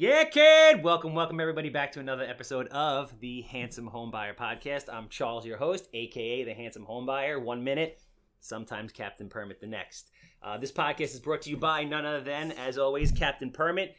Yeah, kid! Welcome, welcome everybody back to another episode of the Handsome Homebuyer Podcast. I'm Charles, your host, aka the Handsome Homebuyer. One minute, sometimes Captain Permit the next. Uh, this podcast is brought to you by none other than, as always, Captain Permit.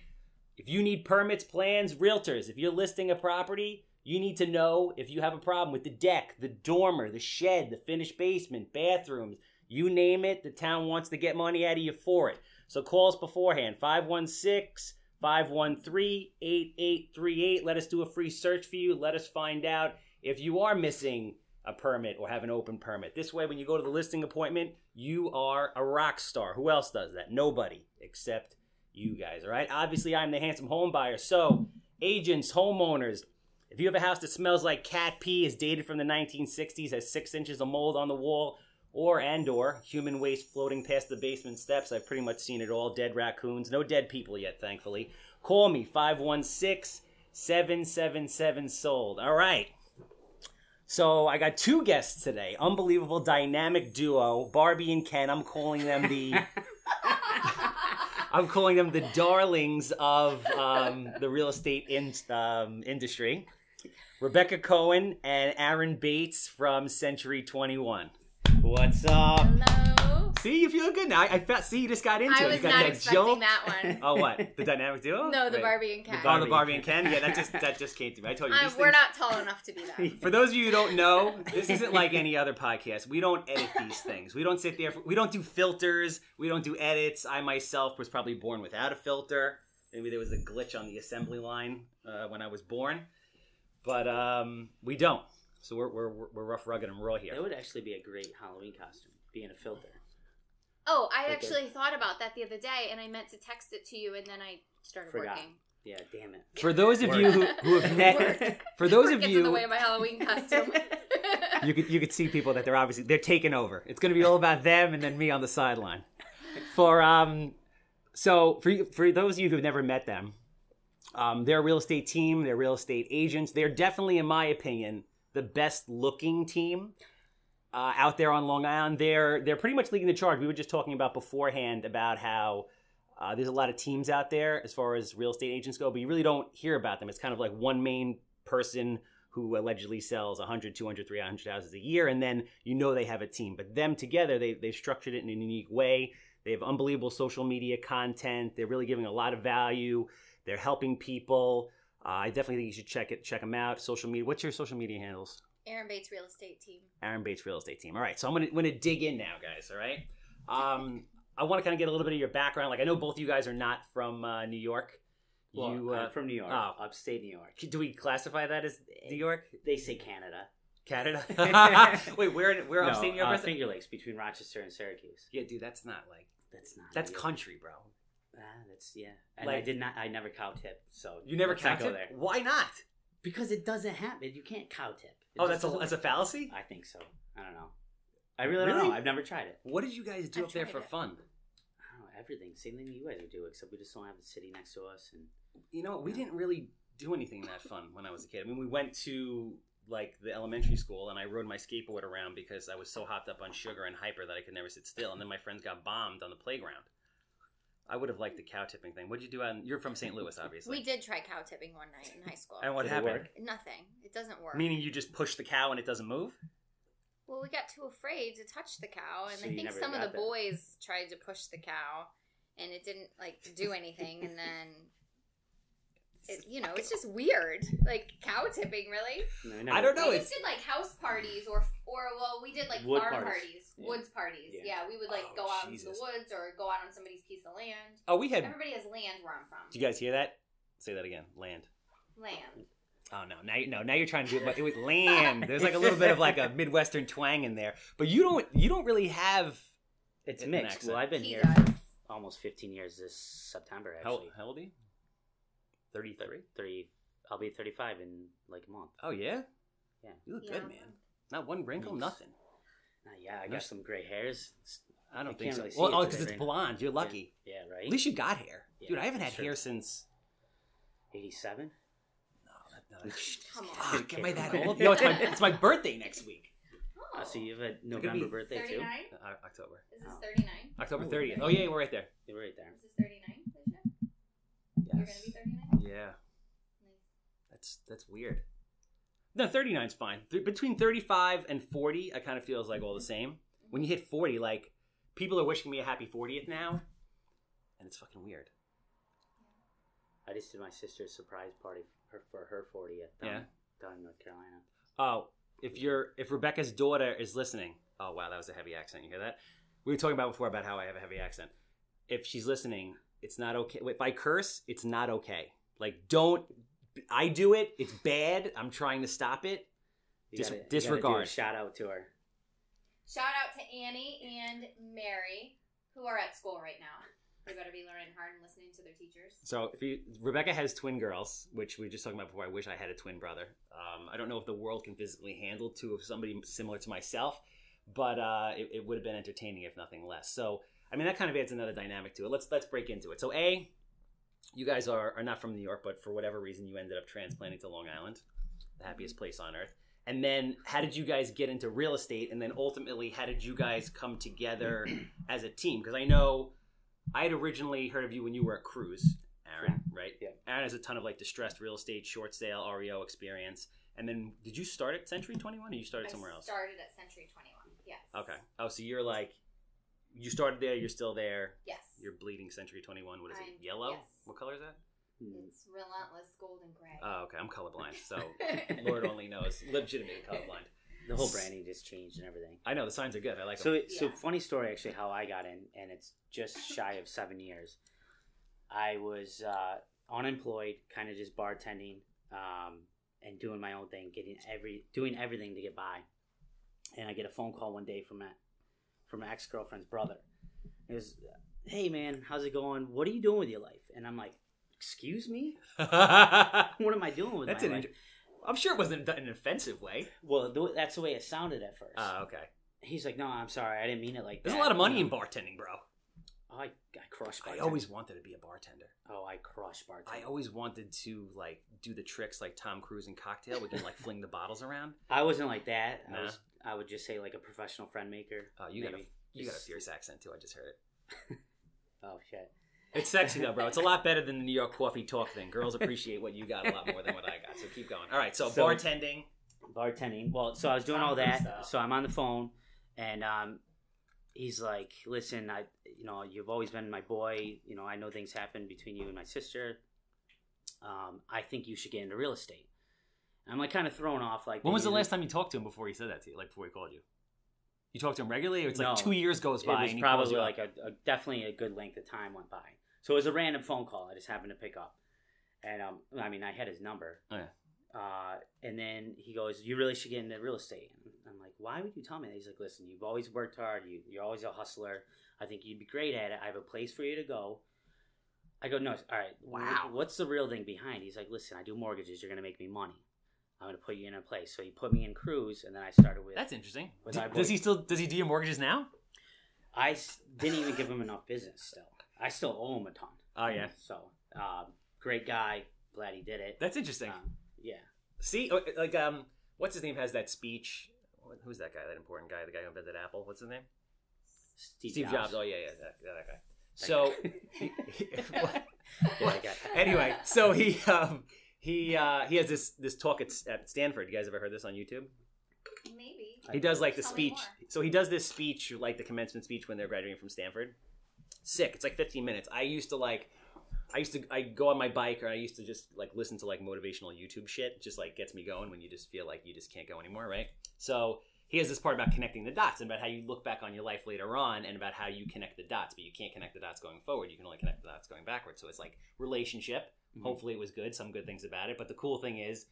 If you need permits, plans, realtors, if you're listing a property, you need to know if you have a problem with the deck, the dormer, the shed, the finished basement, bathrooms, you name it, the town wants to get money out of you for it. So call us beforehand, 516 513 8838. Let us do a free search for you. Let us find out if you are missing a permit or have an open permit. This way, when you go to the listing appointment, you are a rock star. Who else does that? Nobody except you guys, all right? Obviously, I'm the handsome home buyer. So, agents, homeowners, if you have a house that smells like cat pee, is dated from the 1960s, has six inches of mold on the wall, or and or human waste floating past the basement steps, I've pretty much seen it all. Dead raccoons, no dead people yet, thankfully. Call me 516 777 sold. All right. So I got two guests today. Unbelievable dynamic duo, Barbie and Ken. I'm calling them the I'm calling them the darlings of um, the real estate in, um, industry. Rebecca Cohen and Aaron Bates from Century 21. What's up? Hello. See, you feel good now. I, I felt. See, you just got into I it. was you got not that expecting jolt. that one. Oh, what? The dynamic duo? No, the Wait. Barbie and Ken. Oh, the Barbie Barbie and and Ken. Yeah, that just that just came to me. I told you. Um, these we're things- not tall enough to be that. For those of you who don't know, this isn't like any other podcast. We don't edit these things. We don't sit there. We don't do filters. We don't do edits. I myself was probably born without a filter. Maybe there was a glitch on the assembly line uh, when I was born, but um, we don't. So we're, we're we're rough, rugged, and raw here. That would actually be a great Halloween costume, being a filter. Oh, I Okay. actually thought about that the other day, and I meant to text it to you, and then I started Forgot. working. Yeah, damn it. For those of you who, who have met, for those Work of gets in the you, way of my Halloween costume. you could you could see people that they're obviously they're taking over. It's going to be all about them and then me on the sideline. For um, so for for those of you who've never met them, um, they're a real estate team. They're real estate agents. They're definitely, in my opinion, the best looking team uh, out there on Long Island. They're they're pretty much leading the charge. We were just talking about beforehand about how. Uh, there's a lot of teams out there as far as real estate agents go, but you really don't hear about them. It's kind of like one main person who allegedly sells 100, 200, 300 houses a year, and then you know they have a team. But them together, they, they've structured it in a unique way. They have unbelievable social media content. They're really giving a lot of value. They're helping people. Uh, I definitely think you should check it, check them out. Social media. What's your social media handles? Aaron Bates Real Estate Team. Aaron Bates Real Estate Team. All right, so I'm gonna gonna dig in now, guys. All right. Um, I want to kind of get a little bit of your background. Like I know both of you guys are not from uh, New York. Well, you, uh, I'm from New York, oh. upstate New York. do we classify that as New York, They say Canada. Canada? Wait, where in- where no, upstate New York? uh. Finger Lakes between Rochester and Syracuse. Yeah, dude, that's not like That's not. that's New York. country, bro. Ah, that's yeah. And I did not. I never cow tip. So You never let's not count go it? there Why not? because it doesn't happen. You can't cow tip. It Oh, just that's a doesn't that's a work. fallacy. I think so. I don't know. I really, don't Really? know. I've never tried it. What did you guys do I've up there tried for it. fun? I don't know everything. Same thing you guys would do, except we just don't have the city next to us. And You know, we didn't really do anything that fun when I was a kid. I mean, we went to like the elementary school and I rode my skateboard around because I was so hopped up on sugar and hyper that I could never sit still. And then my friends got bombed on the playground. I would have liked the cow tipping thing. What did you do? On, you're from St. Louis, obviously. We did try cow tipping one night in high school. And what Did it happened? work? Nothing. It doesn't work. Meaning you just push the cow and it doesn't move? Well, we got too afraid to touch the cow, and So I you think never some of got the there. boys tried to push the cow, and it didn't like do anything. and then, it, you know, it's just weird. Like cow tipping, really. No, I never- don't know, we it's- just did like house parties, or or well, we did like Wood farm parties. parties, Yeah. woods parties. Yeah. Yeah. we would like Oh, go out into the woods or go out on somebody's piece of land. Oh, we had. Everybody has land where I'm from. Do you guys hear that? Say that again. Land. Land. Oh no! Now you no. Now you're trying to do it, but it was land. There's like a little bit of like a midwestern twang in there, but you don't. You don't really have. It's mixed. accent. Well, I've been He here does. almost 15 years this September. How, Actually, how old are you? Thirty-three. 30. I'll be 35 in like a month. Oh yeah. Yeah. You look Yeah. good, man. Not one wrinkle, Thanks. nothing. Nah, yeah, I Nice. got some gray hairs. I don't I think can't so. really see well, it oh, today, because it's right? blonde. You're lucky. Yeah, right. At least you got hair, Yeah, dude. I haven't had sure. hair since. 87. No, that, no, that- Come on. Fuck, am I that Okay. old? No, it's my it's my birthday next week. Oh, so you have a November be birthday too? 39? Uh, October. Is this Oh. 39? October Ooh, 30th. Oh yeah, we're right there. You're right there. Is this 39, Alicia? You're going to be 39? Yeah. That's that's weird. No, 39's fine. Th- between 35 and 40, I kind of feels like all the mm-hmm. same. When you hit 40, like people are wishing me a happy 40th now, and it's fucking weird. I just did my sister's surprise party for, for her 40th down, Yeah. down in North Carolina. Oh, if you're if Rebecca's daughter is listening, oh wow, that was a heavy accent. You hear that? We were talking about before about how I have a heavy accent. If she's listening, it's not okay. If I curse, it's not okay. Like don't. I do it. It's bad. I'm trying to stop it. You Dis- gotta- you do a disregard. shout out to her. Shout out to Annie and Mary, who are at school right now. They better be learning hard and listening to their teachers. So if you, Rebecca has twin girls, which we were just talking about before. I wish I had a twin brother. Um, I don't know if the world can physically handle two of somebody similar to myself, but uh, it, it would have been entertaining if nothing less. So I mean that kind of adds another dynamic to it. Let's let's break into it. So a, you guys are are not from New York, but for whatever reason you ended up transplanting to Long Island, the happiest place on earth. And then how did you guys get into real estate? And then ultimately, how did you guys come together as a team? Because I know I had originally heard of you when you were at Cruise, Aaron, right? Yeah. Aaron has a ton of like distressed real estate, short sale, REO experience. And then did you start at Century 21 or you started somewhere I else? started at Century 21. Yes. Okay. Oh, so you're like, you started there, you're still there. Yes. You're bleeding Century 21. What is it? I'm- Yellow? yes. What color is that? Hmm. It's relentless golden gray. Oh, okay. I'm colorblind, so Lord only knows. Legitimately colorblind. The whole branding just changed and everything. I know the signs are good. I like So, them. it, so Yeah. funny story actually how I got in, and it's just shy of seven years. I was uh, unemployed, kind of just bartending um, and doing my own thing, getting every doing everything to get by. And I get a phone call one day from a from my ex girlfriend's brother. It was, "Hey man, how's it going? What are you doing with your life?" And I'm like, "Excuse me, what am I doing with That's my an. life?" Inter- I'm sure it wasn't in an offensive way. well, th- that's the way it sounded at first. Oh, okay. He's like, "No, I'm sorry, I didn't mean it like There's that." a lot of money you in bartending, bro. Oh, I, I crushed I always wanted to be a bartender. Oh, I crush bartending. I always wanted to like do the tricks like Tom Cruise in Cocktail. We can like fling the bottles around. I wasn't like that. Nah. I was. I would just say like a professional friend maker. Oh, you got a maybe. you got a fierce accent too. I just heard it. Oh shit. It's sexy though, bro. It's a lot better than the New York coffee talk thing. Girls appreciate what you got a lot more than what I got. So keep going. All right. So, So- bartending. Bartending. Well, so I was doing all that. So I'm on the phone, and um, he's like, "Listen, I, you know, you've always been my boy. You know, I know things happen between you and my sister. Um, I think you should get into real estate." I'm like kind of thrown off. Like, When was the last time you talked to him before he said that to you? Like before he called you? You talked to him regularly, or it's like No. two years goes by. It by was and he calls probably you like up? a, a definitely a good length of time went by. So it was a random phone call. I just happened to pick up, and um, I mean, I had his number. Oh, yeah. Uh, and then he goes, "You really should get into real estate." And I'm like, "Why would you tell me that?" He's like, "Listen, you've always worked hard. You, you're always a hustler. I think you'd be great at it. I have a place for you to go." I go, "No, all right. Wow. What's the real thing behind?" He's like, "Listen, I do mortgages. You're gonna make me money. I'm gonna put you in a place." So he put me in cruise, and then I started with. That's interesting. Do- I does he still does he do your mortgages now? I s- didn't even give him enough business. Still, I still owe him a ton. Oh yeah, So, um, great guy. Glad he did it. that's interesting. Um, yeah. See, like um, what's his name has that speech? Who's that guy? That important guy? The guy who invented Apple? What's his name? Steve, Jobs. Oh yeah, yeah, that, yeah, that guy. So yeah, that guy. anyway, so he um he uh he has this this talk at, at Stanford. You guys ever heard this on YouTube? Maybe. He does like the Tell me speech. more. So he does this speech, like the commencement speech when they're graduating from Stanford. Sick. It's like 15 minutes. I used to like, I used to I go on my bike or I used to just like listen to like motivational YouTube shit. Just like gets me going when you just feel like you just can't go anymore, right? So he has this part about connecting the dots and about how you look back on your life later on and about how you connect the dots, but you can't connect the dots going forward. You can only connect the dots going backwards. So it's like relationship. Mhm. Hopefully it was good. Some good things about it. But the cool thing is,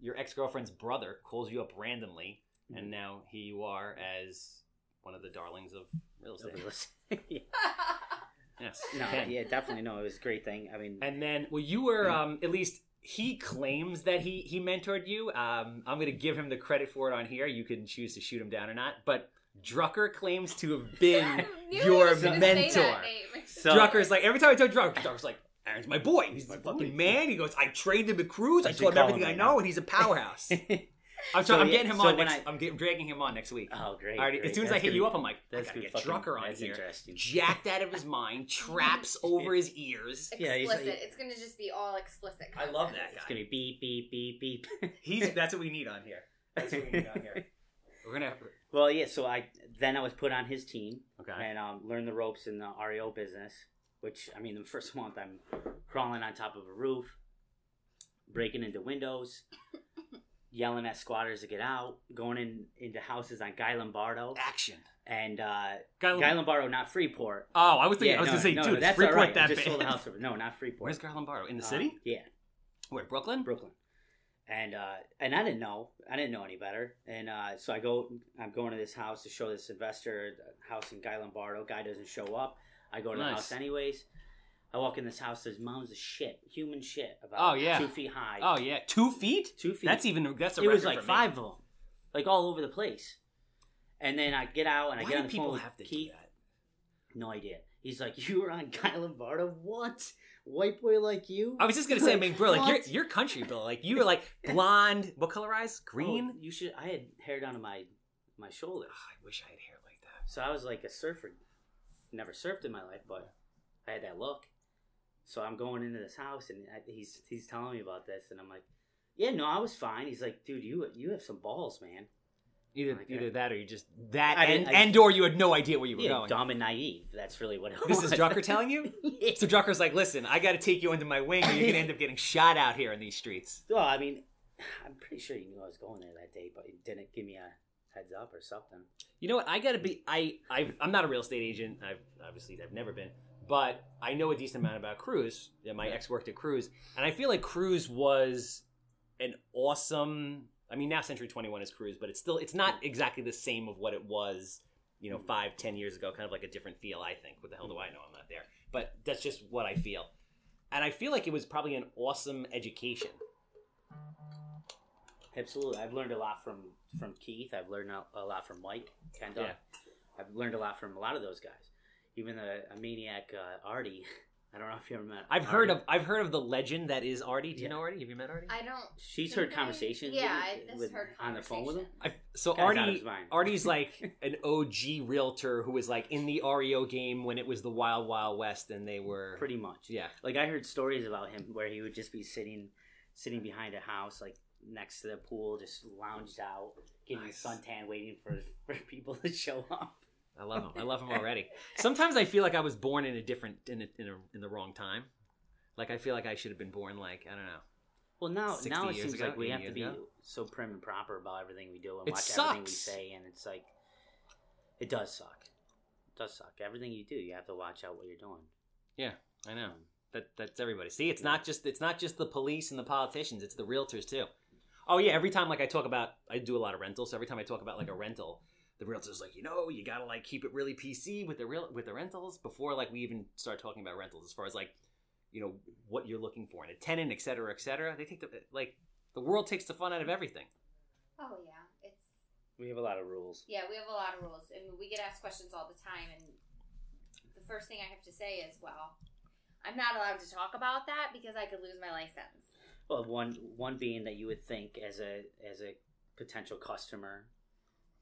your ex girlfriend's brother calls you up randomly and now here you are as one of the darlings of real estate. yeah. Yes. No, Ken. yeah, definitely. No, it was a great thing. I mean, And then, well, you were um, at least he claims that he he mentored you. Um, I'm going to give him the credit for it on here. You can choose to shoot him down or not, but Drucker claims to have been your he was gonna say mentor. So- Drucker's like every time I tell Drucker, Drucker's like. Aaron's my boy. He's my my fucking boy. man. He goes, I trained him at Cruise. I I taught him everything him I know, and he's a powerhouse. I'm, So, I'm yeah, getting him so on. Next, I- I'm getting, dragging him on next week. Oh, great. Alright, great. as soon as That's I hit gonna you be- up, I'm like, I that's gotta good get fucking- Drucker on That's here. interesting. Jacked out of his mind, traps over his ears. Yeah, he's explicit. like- it's gonna just be all explicit. I love content. that It's gonna be beep beep beep beep. He's that's what we need on here. That's what we need on here. We're gonna Well, yeah. So I then I was put on his team okay. and um, learned the ropes in the REO business. Which I mean, the first month I'm crawling on top of a roof, breaking into windows, yelling at squatters to get out, going in into houses on Guy Lombardo Action. and uh, Guy, Guy Lombardo, not Freeport. oh, I was thinking. I was no, gonna say, no, dude, no, that's Freeport all right. I that just bad. sold the house over. No, not Freeport. Where's Guy Lombardo? In the Uh, city? yeah, Where Brooklyn? Brooklyn. And uh, and I didn't know. I didn't know any better. And uh, so I go. I'm going to this house to show this investor the house in Guy Lombardo. Guy doesn't show up. I go to Nice. the house anyways. I walk in this house. There's mounds of shit, human shit, about Oh, yeah. two feet high. Oh yeah, two feet. two feet. That's even. That's a it was like for me. five of them, like all over the place. And then I get out and I Why get on do the people phone with have to do Keith. that? No idea. He's like, you were on Guy Lombardo. What? White boy like you? I was just gonna say, I mean, bro, like you're What? you're country, bro. Like you were like blonde. What color eyes? Oh, Green. Oh, you should. I had hair down to my my shoulders, Ugh, I wish I had hair like that. so I was like a surfer. Never surfed in my life, but I had that look. So I'm going into this house, and I, he's he's telling me about this, and I'm like, "Yeah, no, I was fine." He's like, "Dude, you you have some balls, man. Either Okay. either that or you just that I and I- and or you had no idea where you were Yeah, going. dumb and naive. That's really what it This was. is Drucker telling you. Yeah. So Drucker's like, listen, I got to take you under my wing, or you're gonna end up getting shot out here in these streets. Well, I mean, I'm pretty sure you knew I was going there that day, but you didn't give me a heads up or something. You know what? I gotta be. I I I'm not a real estate agent. I've obviously I've never been, but I know a decent amount about Cruise. Yeah, my ex worked at Cruise, and I feel like Cruise was an awesome. I mean, now Century 21 is Cruise, but it's still it's not exactly the same of what it was. You know, five ten years ago, kind of like a different feel. I think. What the hell do I know? I'm not there, but that's just what I feel, and I feel like it was probably an awesome education. Absolutely, I've learned a lot from from Keith. I've learned a, a lot from Mike Kendall. Yeah. I've learned a lot from a lot of those guys. Even the a maniac uh, Artie. I don't know if you ever met. I've heard of I've heard of the legend that is Artie. Do you Yeah. know Artie? Have you met Artie? I don't. She's heard I- conversations. Yeah, with, I've with- heard on the phone with him. I, so Guy's Artie. Artie's like an OG realtor who was like in the REO game when it was the Wild Wild West, and they were Pretty much. yeah. Like I heard stories about him where he would just be sitting, sitting behind a house, like next to the pool, just lounged out, getting Nice. a suntan, waiting for for people to show up. I love him. I love him already. Sometimes I feel like I was born in a different in a, in, a, in the wrong time. Like I feel like I should have been born like I don't know. Well, now 60 now it seems ago, like we have to be ago. so prim and proper about everything we do and It watch everything we say, and it's like it does suck. It does suck. Everything you do, you have to watch out what you're doing. Yeah, I know that that's everybody. See, it's not just it's not just the police and the politicians. It's the realtors too. Oh yeah, every time like I talk about, I do a lot of rentals. So every time I talk about like a mm-hmm. rental, the realtor's like, you know, you gotta like keep it really PC with the real with the rentals before like we even start talking about rentals. As far as like, you know, what you're looking for in a tenant, et cetera, et cetera. They take the like the world takes the fun out of mm-hmm. everything. Oh yeah, it's We have a lot of rules. yeah. We have a lot of rules, and we get asked questions all the time. And the first thing I have to say is, well, I'm not allowed to talk about that because I could lose my license. Well, one one being that you would think as a as a potential customer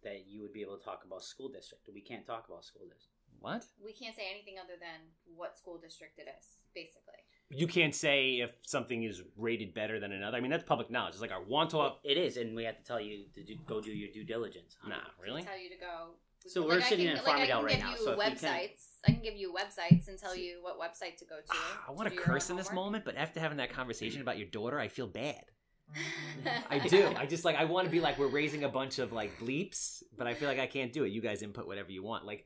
that you would be able to talk about school district. We can't talk about school district. What? We can't say anything other than what school district it is, basically. You can't say if something is rated better than another. I mean, that's public knowledge. It's like our Wantagh. It is, and we have to tell you to do, go do your due diligence. on Nah, it. really? Tell you to go. So we're I sitting can, in like, I Farmingdale can right give now, You so if we can- websites. I can give you websites and tell you what website to go to. I want to curse in this homework. moment, but after having that conversation about your daughter, I feel bad. I do. I just like I want to be like we're raising a bunch of like bleeps, but I feel like I can't do it. You guys input whatever you want. Like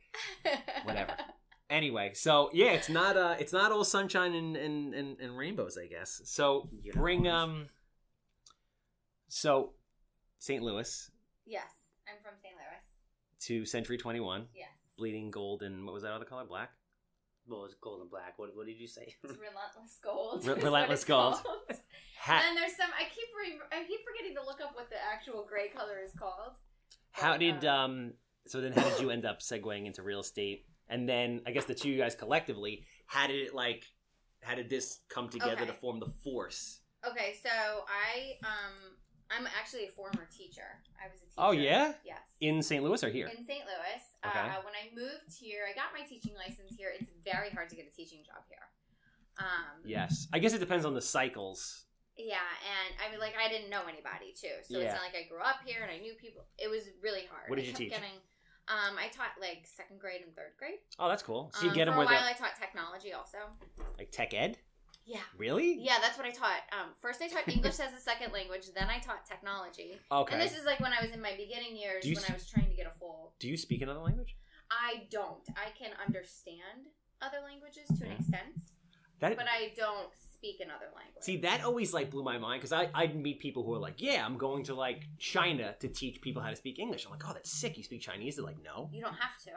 Whatever. anyway, so yeah, it's not uh it's not all sunshine and and, and, and rainbows, I guess. So You bring know. um so St. Louis yes, I'm from St. Louis. To Century 21, Yes, bleeding gold and what was that other color? Black? What was gold and black? What, what did you say? it's relentless gold. Re- Relentless Gold. called. Hat And there's some. I keep re- I keep forgetting to look up what the actual gray color is called. How But, did uh, um? So then, how did you end up segueing into real estate? And then, I guess the two of you guys collectively, how did it like? How did this come together Okay. to form the force? Okay, so I um I'm actually a former teacher. I was a teacher. Oh, yeah? Yes. In St. Louis or here? in St. Louis. Okay. Uh, when I moved here, I got my teaching license here. It's very hard to get a teaching job here. Um, Yes. I guess it depends on the cycles. Yeah, and I mean, like, I didn't know anybody too, so Yeah. it's not like I grew up here and I knew people. It was really hard. What did I you teach? Getting, um, I taught like second grade and third grade. Oh, that's cool. So you Um, get for them a with while. a, I taught technology also. like tech ed? Yeah, Really? yeah, that's what I taught. Um, first I taught English as a second language, then I taught technology. Okay. And this is like when I was in my beginning years when s- I was trying to get a full. Do you speak another language? I don't. I can understand other languages to an Mhm. extent, That but I don't speak another language. See, that always like blew my mind because I I'd meet people who are like, yeah, I'm going to like China to teach people how to speak English. I'm like, oh, that's sick. You speak Chinese? They're like, no. you don't have to.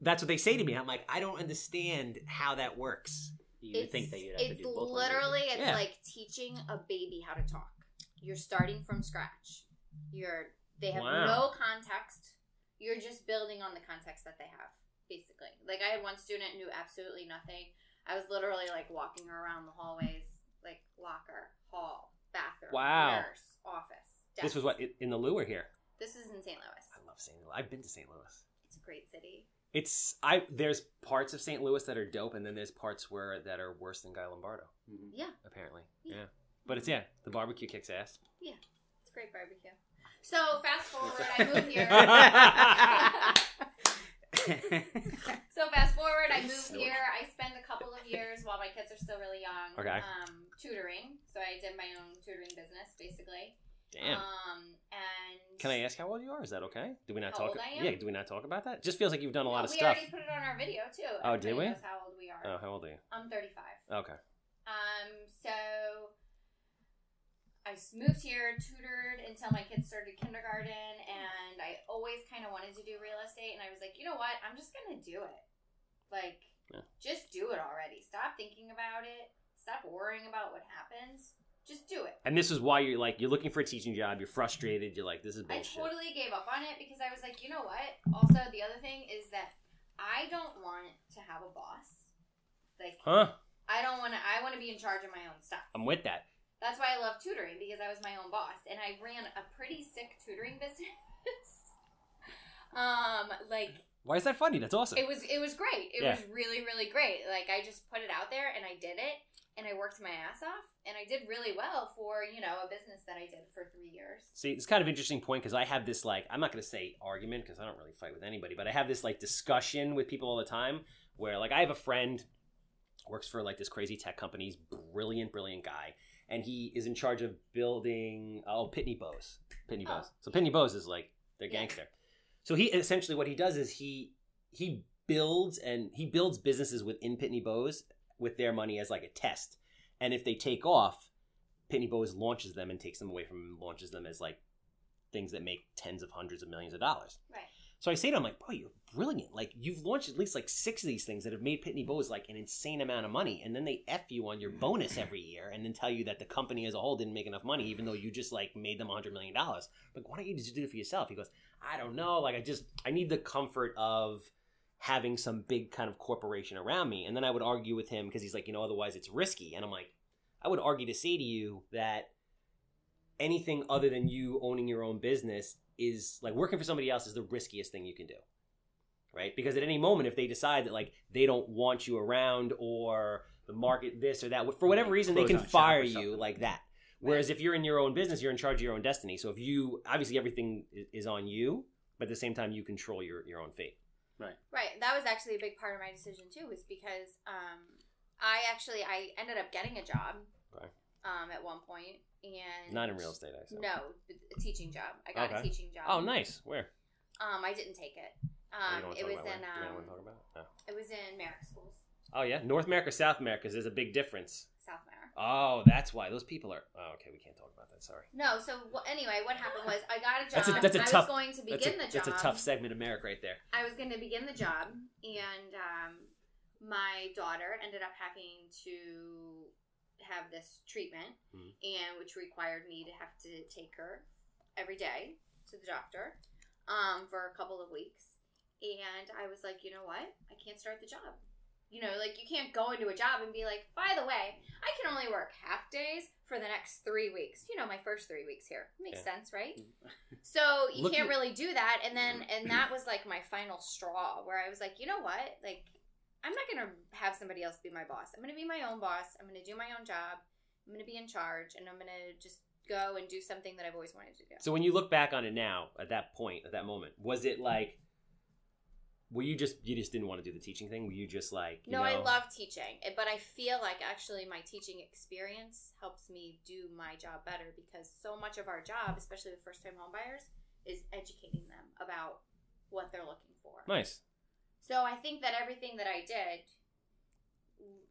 That's what they say to me. I'm like, I don't understand how that works. You would it's, think that you'd have to it's do both. literally languages. it's Yeah. like teaching a baby how to talk you're starting from scratch you're they have Wow. no context you're just building on the context that they have basically like i had one student knew absolutely nothing i was literally like walking her around the hallways like locker hall bathroom Wow. nurse office This was what in the Lou or here. this is in st louis I love St. Louis. I've been to St. Louis. it's a great city It's I. There's parts of St. Louis that are dope, and then there's parts where that are worse than Guy Lombardo. Mhm. yeah Apparently, Yeah. yeah. But it's yeah, the barbecue kicks ass. Yeah, it's great barbecue so fast forward i move here So fast forward, I move here. I spend a couple of years while my kids are still really young. Okay. Um, tutoring. So I did my own tutoring business, basically. Damn. Um, and Can I ask how old you are? Is that okay? Do we not How talk? old I am? Yeah. Do we not talk about that? Just feels like you've done a lot of we stuff. already put it on our video too. Oh, did Everybody we? Knows how old we are. Oh, how old are you? I'm 35. Okay. Um, so I s- moved here, tutored until my kids started kindergarten, and I always kind of wanted to do real estate. And I was like, you know what? I'm just gonna do it. Like, Yeah. just do it already. Stop thinking about it. Stop worrying about what happens. Just do it. And this is why you're like you're looking for a teaching job. You're frustrated. You're like, this is bullshit. I totally gave up on it because I was like, you know what? Also, the other thing is that I don't want to have a boss. Like, Huh? I don't want to. I want to be in charge of my own stuff. I'm with that. That's why I love tutoring because I was my own boss and I ran a pretty sick tutoring business. um, like Why is that funny? That's awesome. it was, it was great. It Yeah. was really, really great. Like I just put it out there and I did it and I worked my ass off and I did really well for you know a business that I did for three years. See, it's kind of interesting point because I have this like I'm not going to say argument because I don't really fight with anybody, but I have this like discussion with people all the time where like I have a friend works for like this crazy tech company. He's brilliant, brilliant guy, and he is in charge of building oh Pitney Bowes, Pitney Oh. Bowes. So Pitney Bowes is like their Yeah. gangster. So he essentially what he does is he he builds and he builds businesses within Pitney Bowes with their money as like a test, and if they take off, Pitney Bowes launches them and takes them away from him, launches them as like things that make tens of hundreds of millions of dollars. Right. So I say to him, like, boy, you're brilliant. Like, you've launched at least like six of these things that have made Pitney Bowes like an insane amount of money. And then they F you on your bonus every year and then tell you that the company as a whole didn't make enough money, even though you just like made them a $100 million. Like, why don't you just do it for yourself? He goes, I don't know. Like, I just, I need the comfort of having some big kind of corporation around me. And then I would argue with him because he's like, you know, otherwise it's risky. And I'm like, I would argue to say to you that anything other than you owning your own business is like working for somebody else is the riskiest thing you can do. Right? Because at any moment, if they decide that like they don't want you around or the market this or that, for whatever reason, they can fire you like that. Whereas if you're in your own business, you're in charge of your own destiny. So if you obviously everything is on you, but at the same time you control your, your own fate. Right. Right. That was actually a big part of my decision too, was because um, I actually I ended up getting a job Okay. um, at one point, and Not in real estate, I assume. No, a teaching job. I got a teaching job. Oh, nice. Where? Um, I didn't take it. Oh, Um, it was in where? Do you um, want to talk about? it? it was in Merrick schools, Oh. oh yeah, North America, South America. there's a big difference. Oh, that's why those people are. Oh, okay, we can't talk about that. Sorry. No, so wh- anyway, what happened was I got a job. That's a- that's a I tough- was going to That's begin a, the job. that's a tough segment of Merrick right there. I was going to begin the job, and um, my daughter ended up having to have this treatment, Mhm. and which required me to have to take her every day to the doctor um, for a couple of weeks. And I was like, you know what? I can't start the job. You know, like you can't go into a job and be like, by the way, I can only work half days for the next three weeks. You know, my first three weeks here makes sense, right? Mm. So you Look can't at- really do that. And then, mm. and that was like my final straw where I was like, you know what? Like, I'm not going to have somebody else be my boss. I'm going to be my own boss. I'm going to do my own job. I'm going to be in charge and I'm going to just go and do something that I've always wanted to do. So when you look back on it now, at that point, at that moment, was it like, were you just you just didn't want to do the teaching thing? Were you just like, you No, I love teaching, eh, but I feel like actually my teaching experience helps me do my job better because so much of our job, especially the first time homebuyers, is educating them about what they're looking for. nice. So I think that everything that I did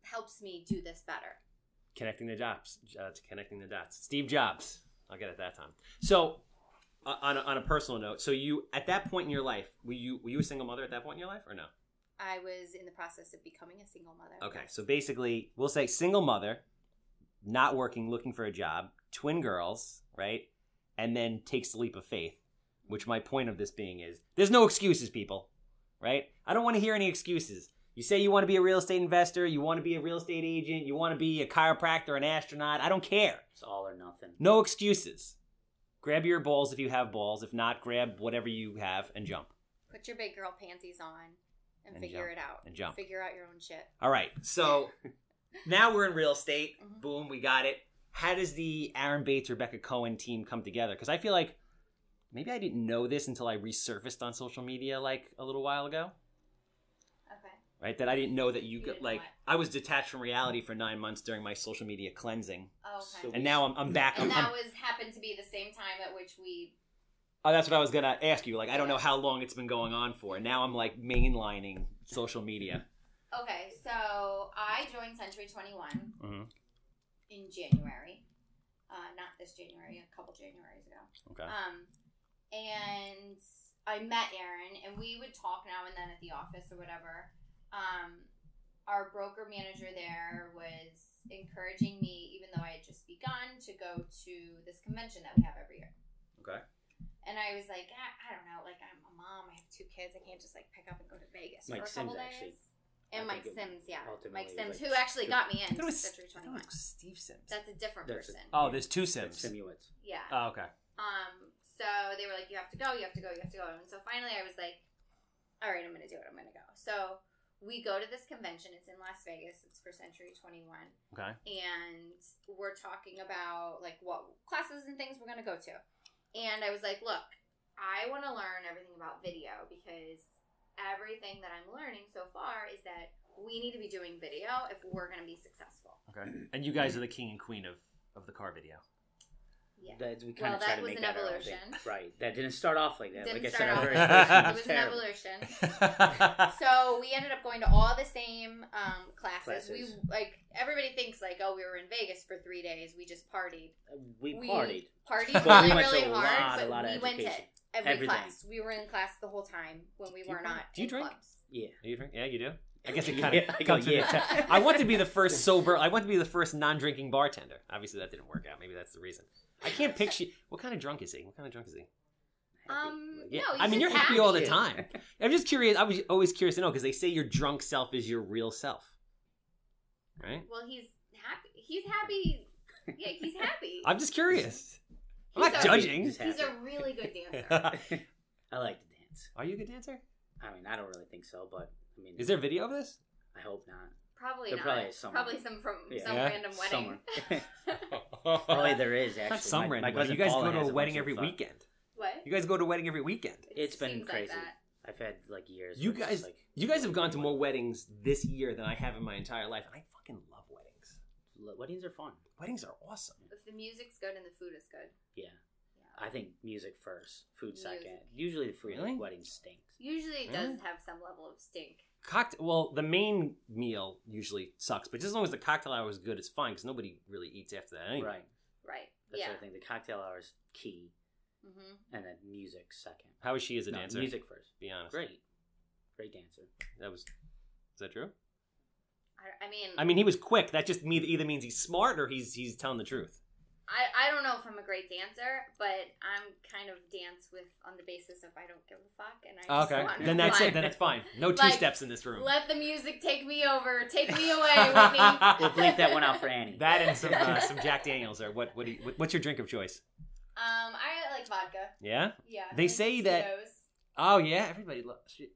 helps me do this better. connecting the dots. Uh, connecting the dots. Steve Jobs. I'll get it that time. So, uh, on a, on a personal note, so you at that point in your life, were you were you a single mother at that point in your life or no? I was in the process of becoming a single mother. Okay, so basically, we'll say single mother, not working, looking for a job, twin girls, right? And then takes the leap of faith, which my point of this being is there's no excuses, people, right? I don't want to hear any excuses. You say you want to be a real estate investor, you want to be a real estate agent, you want to be a chiropractor, an astronaut, I don't care. It's all or nothing. No excuses. Grab your balls if you have balls. If not, grab whatever you have and jump. Put your big girl panties on and, And figure jump. it out. And jump. Figure out your own shit. All right. So now we're in real estate. Mhm. Boom, we got it. How does the Aaron Bates, Rebecca Cohen team come together? Because I feel like maybe I didn't know this until I resurfaced on social media like a little while ago. Okay. Right? That I didn't know that you, You got like know I was detached from reality for nine months during my social media cleansing, Oh, So okay. and now I'm, I'm back. I'm, and I'm- that was happened to be the same time at which we oh, that's what I was gonna ask you. Like I don't know how long it's been going on for, and now I'm like mainlining social media. Okay, so I joined Century 21 Mhm. in January. Uh, not this January, a couple Januaries ago. Okay. Um, and I met Aaron, and we would talk now and then at the office or whatever. Um, our broker manager there was encouraging me, even though I had just begun, to go to this convention that we have every year. Okay. And I was like, I, I don't know, like I'm a mom, I have two kids, I can't just like pick up and go to Vegas Mike for a couple days. actually. And I Mike Sims, yeah, Mike Sims, like, who actually got me in it was, Century I thought Twenty it One. was Steve Sims. That's a different That's a- person. oh, there's two Like Sims. Simulators. yeah. Oh, okay. Um. So they were like, "You have to go. You have to go. You have to go." And so finally, I was like, "All right, I'm going to do it. I'm going to go." So we go to this convention. It's in Las Vegas. It's for Century 21, Okay. and we're talking about like what classes and things we're going to go to. And I was like, "Look, I want to learn everything about video because everything that I'm learning so far is that we need to be doing video if we're going to be successful." Okay. And you guys are the king and queen of of the car video. Yeah. That, we Well, kind of try that to was make an that evolution. thing. Right. That didn't start off like that. Didn't like I start said, off very that. first It was an evolution. so we ended up going to all the same um, classes. We like everybody thinks like, oh, we were in Vegas for three days. We just partied. We We partied. Partied Well, really, went really hard, lot, a but lot of we went to every Everything. class. We were in class the whole time when we Do were you- not. do you drink? Clubs. Yeah. you drink? Yeah, you do. I guess it kind of Yeah, I comes the yeah. te- I want to be the first sober. I want to be the first non-drinking bartender. Obviously, that didn't work out. Maybe that's the reason. I can't picture. What kind of drunk is he? What kind of drunk is he? Um, Yeah. no, he's I mean, you're just happy all the time. I'm just curious. I was always curious to know because they say your drunk self is your real self, right? Well, he's happy. He's happy. Yeah, he's happy. I'm just curious. I'm He's not a- judging. Just He's a really good dancer. I like to dance. Are you a good dancer? I mean, I don't really think so, but I mean, Is there video of this? I hope not. Probably There not. probably somewhere. Probably some from Yeah. some Yeah. random wedding. Somewhere. oh, there is actually. Not some My- my random. wedding. cousin You guys Paula go to a bunch wedding of every fun. weekend. what? You guys go to a wedding every weekend. It's been Seems like crazy. that. I've had like years. You where it's guys- just, like, You guys have gone to more weddings this year than I have in my entire life, and I fucking love weddings. l- weddings are fun. Weddings are awesome. If the music's good and the food is good. Yeah. Yeah. I think music first, food Music. second. Usually the food Really? at weddings stinks. Usually it Really? does have some level of stink. Cocktail. Well, the main meal usually sucks, but just as long as the cocktail hour is good, it's fine because nobody really eats after that anyway. Right. Right. That's yeah. the other thing. The cocktail hour is key, hmm and then music second. How is she as a No, dancer? music first. Be honest. Great, great dancer. That was. Is that true? I, I mean, I mean, he was quick. That just me- either means he's smart or he's he's telling the truth. I, I don't know if I'm a great dancer, but I'm kind of dance with on the basis of I don't give a fuck and I just Okay, want then that's fun. it. Then it's fine. No two Like, steps in this room. Let the music take me over. Take me away, Whitney. We'll bleep that one out for Annie. That and some uh, some Jack Daniels or what? What? Do you, what- what's your drink of choice? Um, I like vodka. Yeah. Yeah. They and say that- Tito's. Oh yeah. Everybody loves. shit.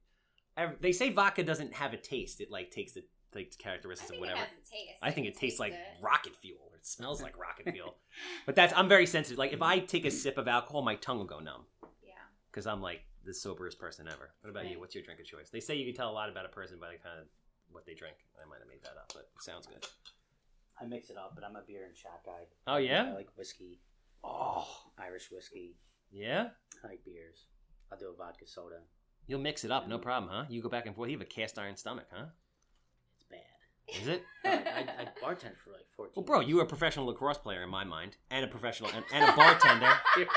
Ev- They say vodka doesn't have a taste. It like takes the like I characteristics think of it whatever. has a taste. I think can it tastes taste like it. rocket fuel. Or it smells like rocket fuel. But that's I'm very sensitive. Like if I take a sip of alcohol, my tongue will go numb Yeah. because I'm like the soberest person ever. What about you? What's your drink of choice? They say you can tell a lot about a person by the kind of what they drink. I might have made that up, but it sounds good. I mix it up, but I'm a beer and shot guy. Oh yeah. I like whiskey, Oh Irish whiskey. yeah. I like beers. I'll do a vodka soda. You'll mix it up, no problem, huh? You go back and forth. You have a cast iron stomach, huh? It's bad. Is it? I, I, I bartend for like 14 Well, bro, years. you were a professional lacrosse player in my mind, and a professional and, and a bartender.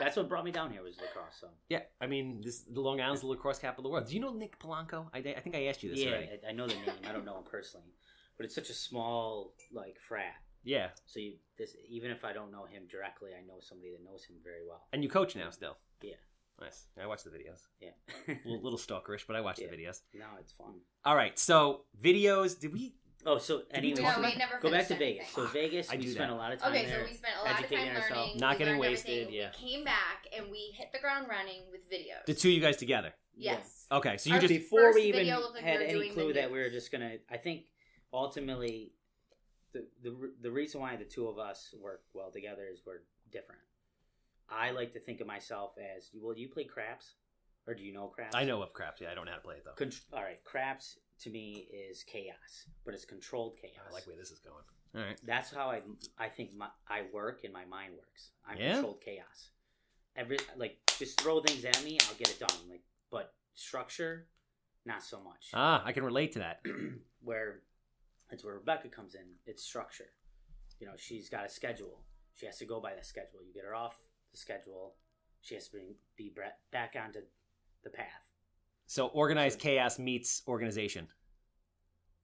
That's what brought me down here was lacrosse. So Yeah, I mean, this the Long Island's the lacrosse capital of the world. Do you know Nick Polanco? I, I think I asked you this yeah, already. I, I know the name. I don't know him personally, but it's such a small like frat. Yeah, So you, this even if I don't know him directly, I know somebody that knows him very well. and you coach now still. Yeah. Nice. I watch the videos. Yeah. A little, little stalkerish, but I watch Yeah. the videos. no, it's fun. All right, so videos. Did we? Oh, so we anyways, talk No, we never go back finished to Vegas. So Vegas, I we do spent that. a lot of time Okay, there. so we spent a lot of time educating learning. ourselves. Not we getting wasted, everything. yeah. We came back and we hit the ground running with videos. The two of you guys together. Yes. Okay, so you Our just before first we even video like had were any doing clue that we were just gonna i think ultimately the, the the reason why the two of us work well together is we're different i like to think of myself as well Do you play craps or do you know craps I know of craps. Yeah, I don't know how to play it though. Con- all right craps to me is chaos but it's controlled chaos I like where this is going. All right. that's how i i think my i work and my mind works i'm Yeah? controlled chaos every like just throw things at me i'll get it done like but structure not so much Ah, I can relate to that. where it's where Rebecca comes in. It's structure. You know, she's got a schedule. She has to go by that schedule. You get her off the schedule. She has to be, be bre- back onto the path. So organized chaos meets organization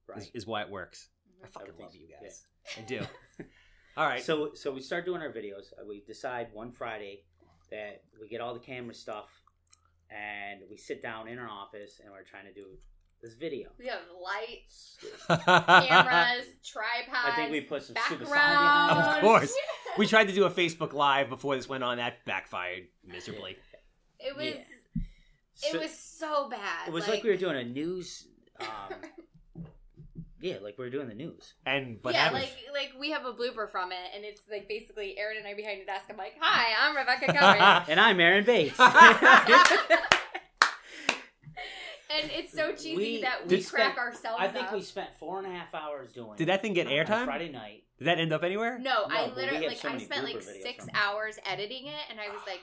Right. is, is why it works. I fucking Everything's- love you guys. I do. All right. So so we start doing our videos. Uh, We decide one Friday that we get all the camera stuff and we sit down in our office and we're trying to do this video. We have lights, cameras, tripods. I think we put some background. Of course. we tried to do a Facebook Live before this went on. That backfired miserably. It was. Yeah. It So- was so bad. It was like, we were doing a news. Um, yeah, like we were doing the news. And but yeah, that like like we have a blooper from it, and it's like basically Aaron and I behind the desk. I'm like, "Hi, I'm Rebecca Cohen," And I'm Aaron Bates. And it's so cheesy We- that we we crack spent- ourselves I think up. we spent four and a half hours doing. did that thing get on airtime? Friday night? Did that end up anywhere? No, I No, but we literally like so I many spent like six from hours editing it, and I was like,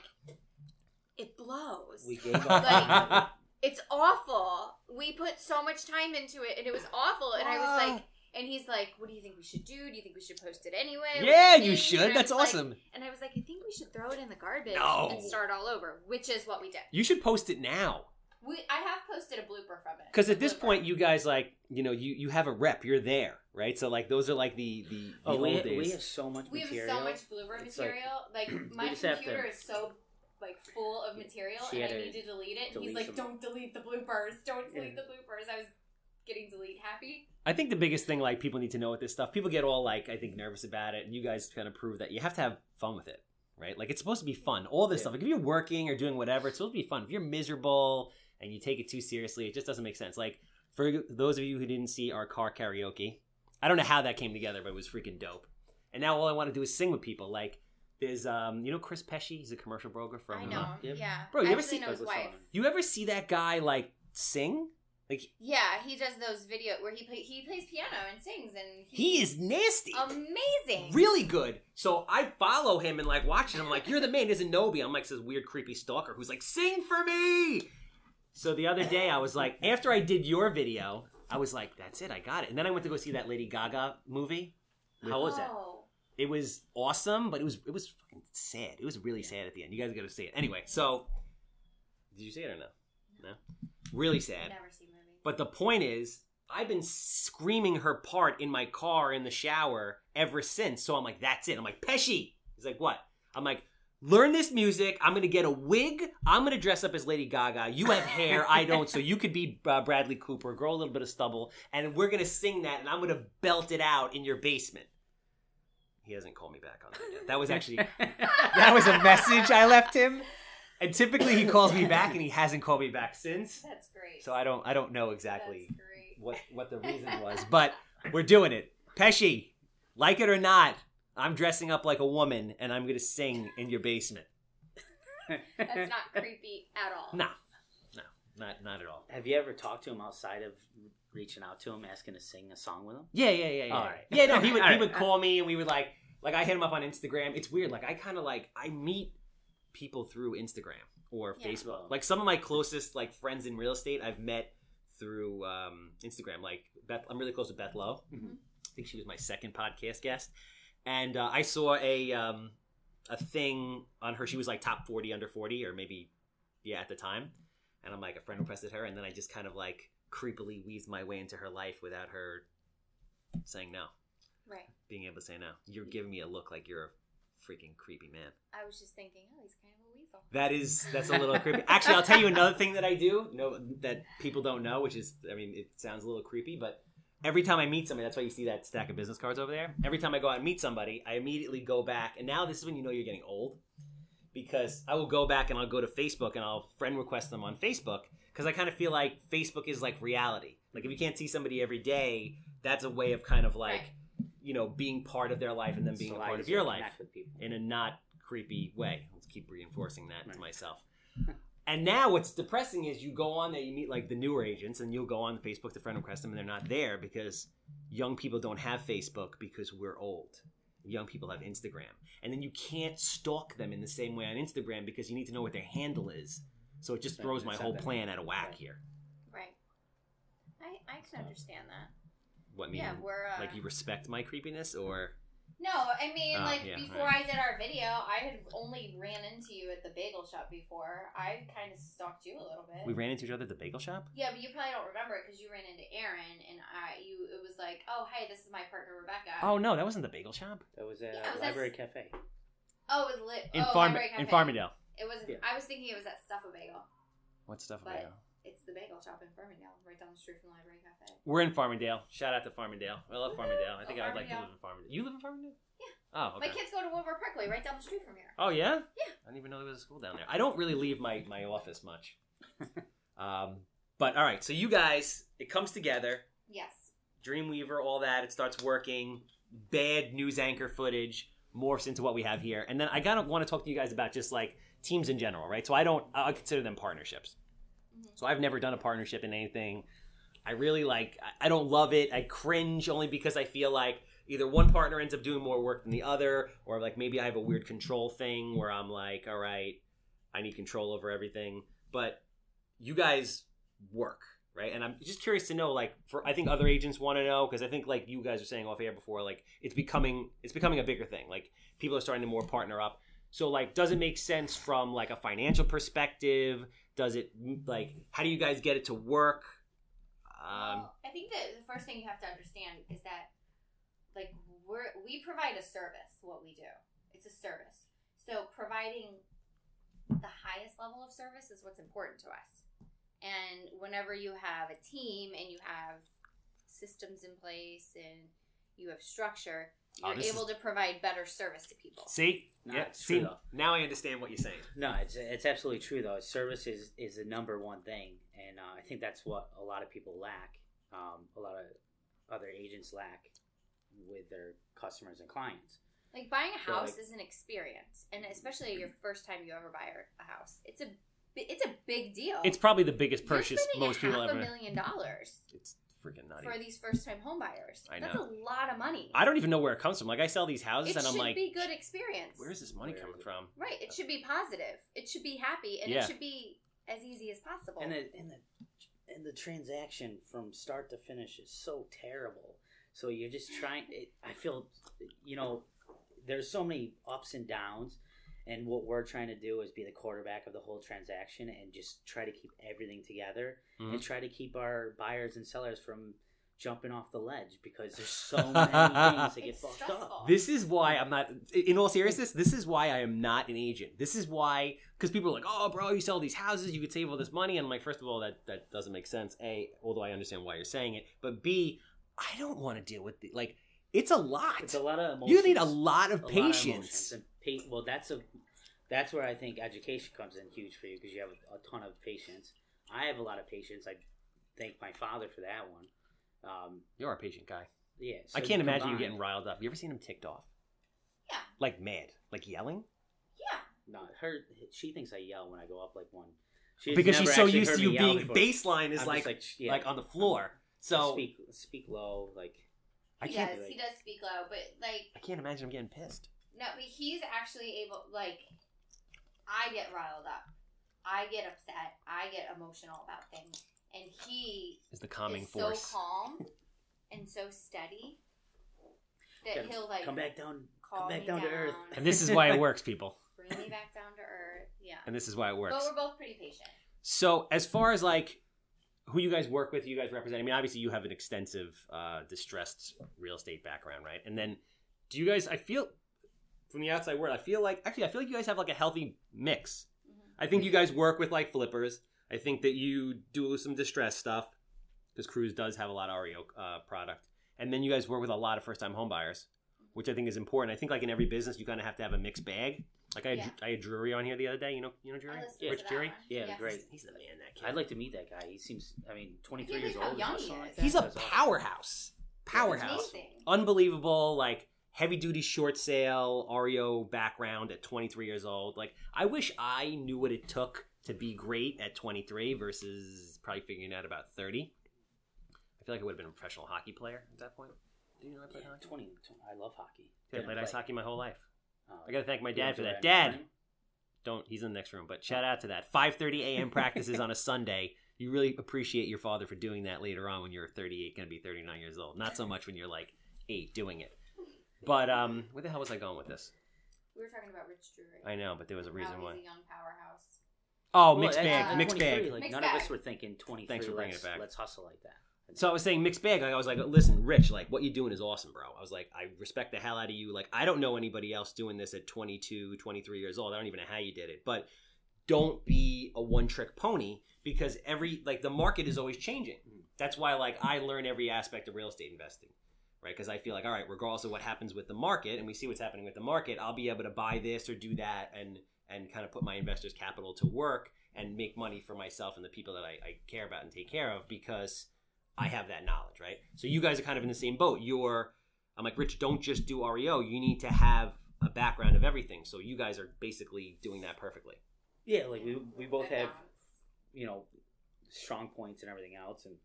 "It blows. We gave up. Like- it's awful. We put so much time into it, and it was awful." And I was ah. like, "And he's like, what do you think we should do? Do you think we should post it anyway?" Yeah, do you should. And That's was like- awesome. and I was like, "I think we should throw it in the garbage No. and start all over," which is what we did. you should post it now. We I have posted a blooper from it Because at this blooper. point, you guys like you know you you have a rep. You're there, right? So like those are like the the, the oh, old we, days. we have so much we have so much blooper It's material. Like, my just to- computer is so like full of material, She and I need to delete it. And he's like, "Don't delete the bloopers. Don't delete Yeah. the bloopers." I was getting delete happy. I think the biggest thing like people need to know with this stuff, people get all like I think nervous about it, and you guys kind of prove that you have to have fun with it, right? Like it's supposed to be fun. All this Yeah. stuff, like if you're working or doing whatever, it's supposed to be fun. If you're miserable and you take it too seriously, it just doesn't make sense. Like for those of you who didn't see our car karaoke, I don't know how that came together, but it was freaking dope. And now all I want to do is sing with people. Like there's um, you know Chris Pesci, he's a commercial broker from. I know. Yep. Yeah. Bro, you I ever see- know his Douglas wife. You ever see that guy like sing? Like Yeah, he does those video where he play, he plays piano and sings, and he is nasty. amazing. really good. So I follow him and like watching him. Like you're the man. Isn't Nobi? I'm like this weird creepy stalker who's like sing for me. So the other day I was like, after I did your video, I was like, that's it, I got it. And then I went to go see that Lady Gaga movie. How was that? Oh. It was awesome, but it was it was fucking sad. It was really sad at the end. You guys got to see it anyway. So did you see it or no? No. Really sad. Never seen movie. But the point is, I've been screaming her part in my car in the shower ever since. So I'm like, that's it. I'm like, Pesci, He's like, what? I'm like, learn this music. I'm gonna get a wig. I'm gonna dress up as Lady Gaga. You have hair, I don't, so you could be uh, Bradley Cooper. Grow a little bit of stubble, and we're gonna sing that, and I'm gonna belt it out in your basement. He hasn't called me back on that yet. That was actually that was a message I left him. And typically he calls me back, and he hasn't called me back since. That's great. So I don't I don't know exactly what what the reason was, but we're doing it. Pesci, like it or not, I'm dressing up like a woman and I'm gonna sing in your basement. That's not creepy at all. No, no, not not at all. Have you ever talked to him outside of reaching out to him, asking to sing a song with him? Yeah, yeah, yeah, yeah. All right. Yeah, no, he would he right. would call me and we would like like I hit him up on Instagram. It's weird. Like I kind of like I meet people through Instagram or Yeah. Facebook. Like some of my closest like friends in real estate I've met through um, Instagram. Like Beth, I'm really close with Beth Lowe. Mhm. I think she was my second podcast guest, and uh, I saw a um, a thing on her. She was like top 40 under 40, or maybe yeah at the time. And I'm like a friend requested her, and then I just kind of like creepily weaved my way into her life without her saying no, Right. being able to say no. You're giving me a look like you're a freaking creepy man. I was just thinking, oh, he's kind of a weasel. That is that's a little creepy. Actually, I'll tell you another thing that I do. No, that people don't know, which is, I mean, it sounds a little creepy, but every time I meet somebody, that's why you see that stack of business cards over there. Every time I go out and meet somebody, I immediately go back, and now this is when you know you're getting old, because I will go back and I'll go to Facebook and I'll friend request them on Facebook because I kind of feel like Facebook is like reality. Like if you can't see somebody every day, that's a way of kind of like Right. you know being part of their life and then being So a part of your life With in a not creepy way. Let's keep reinforcing that to myself. And now what's depressing is you go on there, you meet like the newer agents, and you'll go on Facebook to friend request them, and they're not there because young people don't have Facebook because we're old. Young people have Instagram. And then you can't stalk them in the same way on Instagram because you need to know what their handle is. So it just Right, throws my whole plan out of whack Right. here. Right. I I can understand that. What mean? yeah, we're uh, like you respect my creepiness or No, I mean, Oh, like yeah, before right. I did our video, I had only ran into you at the bagel shop before. I kind of stalked you a little bit. we ran into each other at the bagel shop? yeah, but you probably don't remember it because you ran into Aaron, and I you it was like, oh hey, this is my partner Rebecca. Oh no, that wasn't the bagel shop. That was at Yeah, it was at- Library Cafe. oh, it was lit. In oh, Farm Library in Cafe. Farmingdale. It was. Yeah. I was thinking it was at Stuff a Bagel. What stuff But- bagel? It's the bagel shop in Farmingdale, right down the street from the Library Cafe. We're in Farmingdale. Shout out to Farmingdale. I love Farmingdale. I think Oh, I would like to live in Farmingdale. You live in Farmingdale? Yeah. Oh, okay. My kids go to Wilbur Parkway, right down the street from here. Oh yeah? Yeah. I didn't even know there was a school down there. I don't really leave my my office much. um, but all right, so you guys, it comes together. Yes. Dreamweaver, all that. It starts working. Bad news anchor footage morphs into what we have here, and then I gotta want to talk to you guys about just like teams in general, right? So I don't. I consider them partnerships. So I've never done a partnership in anything. I really like. I- don't love it. I cringe only because I feel like either one partner ends up doing more work than the other, or like maybe I have a weird control thing where I'm like, all right, I need control over everything. But you guys work, right? And I'm just curious to know, like, for I think other agents want to know because I think like you guys were saying off air before, like it's becoming it's becoming a bigger thing. Like people are starting to more partner up. So like, does it make sense from like a financial perspective? Does it like how do you guys get it to work? Um, I think that the first thing you have to understand is that, like, we're we provide a service. What we do, it's a service. So providing the highest level of service is what's important to us. And whenever you have a team and you have systems in place and you have structure, Oh, you're this is- able to provide better service to people. see, No, yeah, it's see, true, now I understand what you're saying. No, it's it's absolutely true though. Service is is the number one thing, and uh, I think that's what a lot of people lack. Um, a lot of other agents lack with their customers and clients. Like buying a So, house like- is an experience, and especially your first time you ever buy a house, it's a it's a big deal. It's probably the biggest purchase most a people half ever. a million dollars It's freaking nutty. for these first time home buyers. I That's a lot of money. I don't even know where it comes from. Like I sell these houses, it and I'm should like, be good experience. where's this money Where coming from? right? It uh, should be positive. It should be happy, and Yeah. it should be as easy as possible. And the and the and the transaction from start to finish is so terrible. So you're just trying. It, I feel, you know, there's so many ups and downs, and what we're trying to do is be the quarterback of the whole transaction and just try to keep everything together Mhm. and try to keep our buyers and sellers from jumping off the ledge because there's so many things that get It's fucked stressful. up. This is why I'm not. In all seriousness, this is why I am not an agent. This is why because people are like, "Oh, bro, you sell these houses, you could save all this money." And I'm like, first of all, that that doesn't make sense. A, although I understand why you're saying it, but B, I don't want to deal with the like. It's a lot. It's a lot of emotions. you need a lot of a lot of patience. emotions and pa- well, that's a that's where I think education comes in huge for you because you have a, a ton of patience. I have a lot of patience. I thank my father for that one. Um, You're a patient guy. yeah, I can't imagine you getting riled up. You ever seen him ticked off? Yeah. Like mad, like yelling. Yeah. No, her. She thinks I yell when I go up like one. She's because she's so used to you being before. baseline is I'm like just sh- yeah. like on the floor. So speak speak low, like I he can't does. He does speak low, but like I can't imagine him getting pissed. No, but he's actually able. Like, I get riled up. I get upset. I get emotional about things, and he Is the calming is force. so calm and so steady that Gotta he'll like come back down. calm come back me down to earth. And this is why it works, people. bring me back down to earth. Yeah, And this is why it works. but we're both pretty patient. So as far as like who you guys work with, you guys represent. I mean, obviously you have an extensive uh, distressed real estate background, right? And then do you guys? I feel from the outside world, I feel like actually I feel like you guys have like a healthy mix. Mhm. I think you guys work with like flippers. I think that you do some distress stuff because Cruise does have a lot of REO uh, product, and then you guys work with a lot of first time home buyers, which I think is important. I think like in every business, you kind of have to have a mixed bag. Like I had, Yeah. I had Drury on here the other day. You know, you know Drury, Yeah, to Rich Drury. one. Yeah, Yes. great. He's the man. That kid. I'd like to meet that guy. He seems. I mean, 23 years believe how old. young he is. He's a powerhouse. Powerhouse. Unbelievable, like heavy duty short sale REO background at 23 years old. Like I wish I knew what it took to be great at 23 versus probably figuring out about 30. I feel like I would have been a professional hockey player at that point. Do you know I played Yeah, hockey? 20, 20 I love hockey. I played ice hockey my whole life. Uh, I got to thank my dad for that. Dad, don't he's in the next room, but shout out to that. 5:30 a.m. practices on a Sunday. You really appreciate your father for doing that later on when you're 38, going to be 39 years old. Not so much when you're like eight doing it. But um, where the hell was I going with this? We were talking about Rich Drury. I know, but there was a How reason he's why. a young powerhouse. Oh, Well, mixed at- bag, uh, at mixed 23, bag. Like Mixed none of us were thinking twenty. Thanks for bringing let's, it back. Let's hustle like that. So I was saying mixed bag. Like I was like, listen, Rich, like what you're doing is awesome, bro. I was like, I respect the hell out of you. Like I don't know anybody else doing this at 22, 23 years old. I don't even know how you did it, but don't be a one trick pony because every like the market is always changing. That's why like I learn every aspect of real estate investing. Right, because I feel like, all right, regardless of what happens with the market, and we see what's happening with the market, I'll be able to buy this or do that, and and kind of put my investors' capital to work and make money for myself and the people that I, I care about and take care of because I have that knowledge, right? So you guys are kind of in the same boat. You're, I'm like, Rich, don't just do REO. You need to have a background of everything. So you guys are basically doing that perfectly. Yeah, like we we both have you know strong points and everything else, and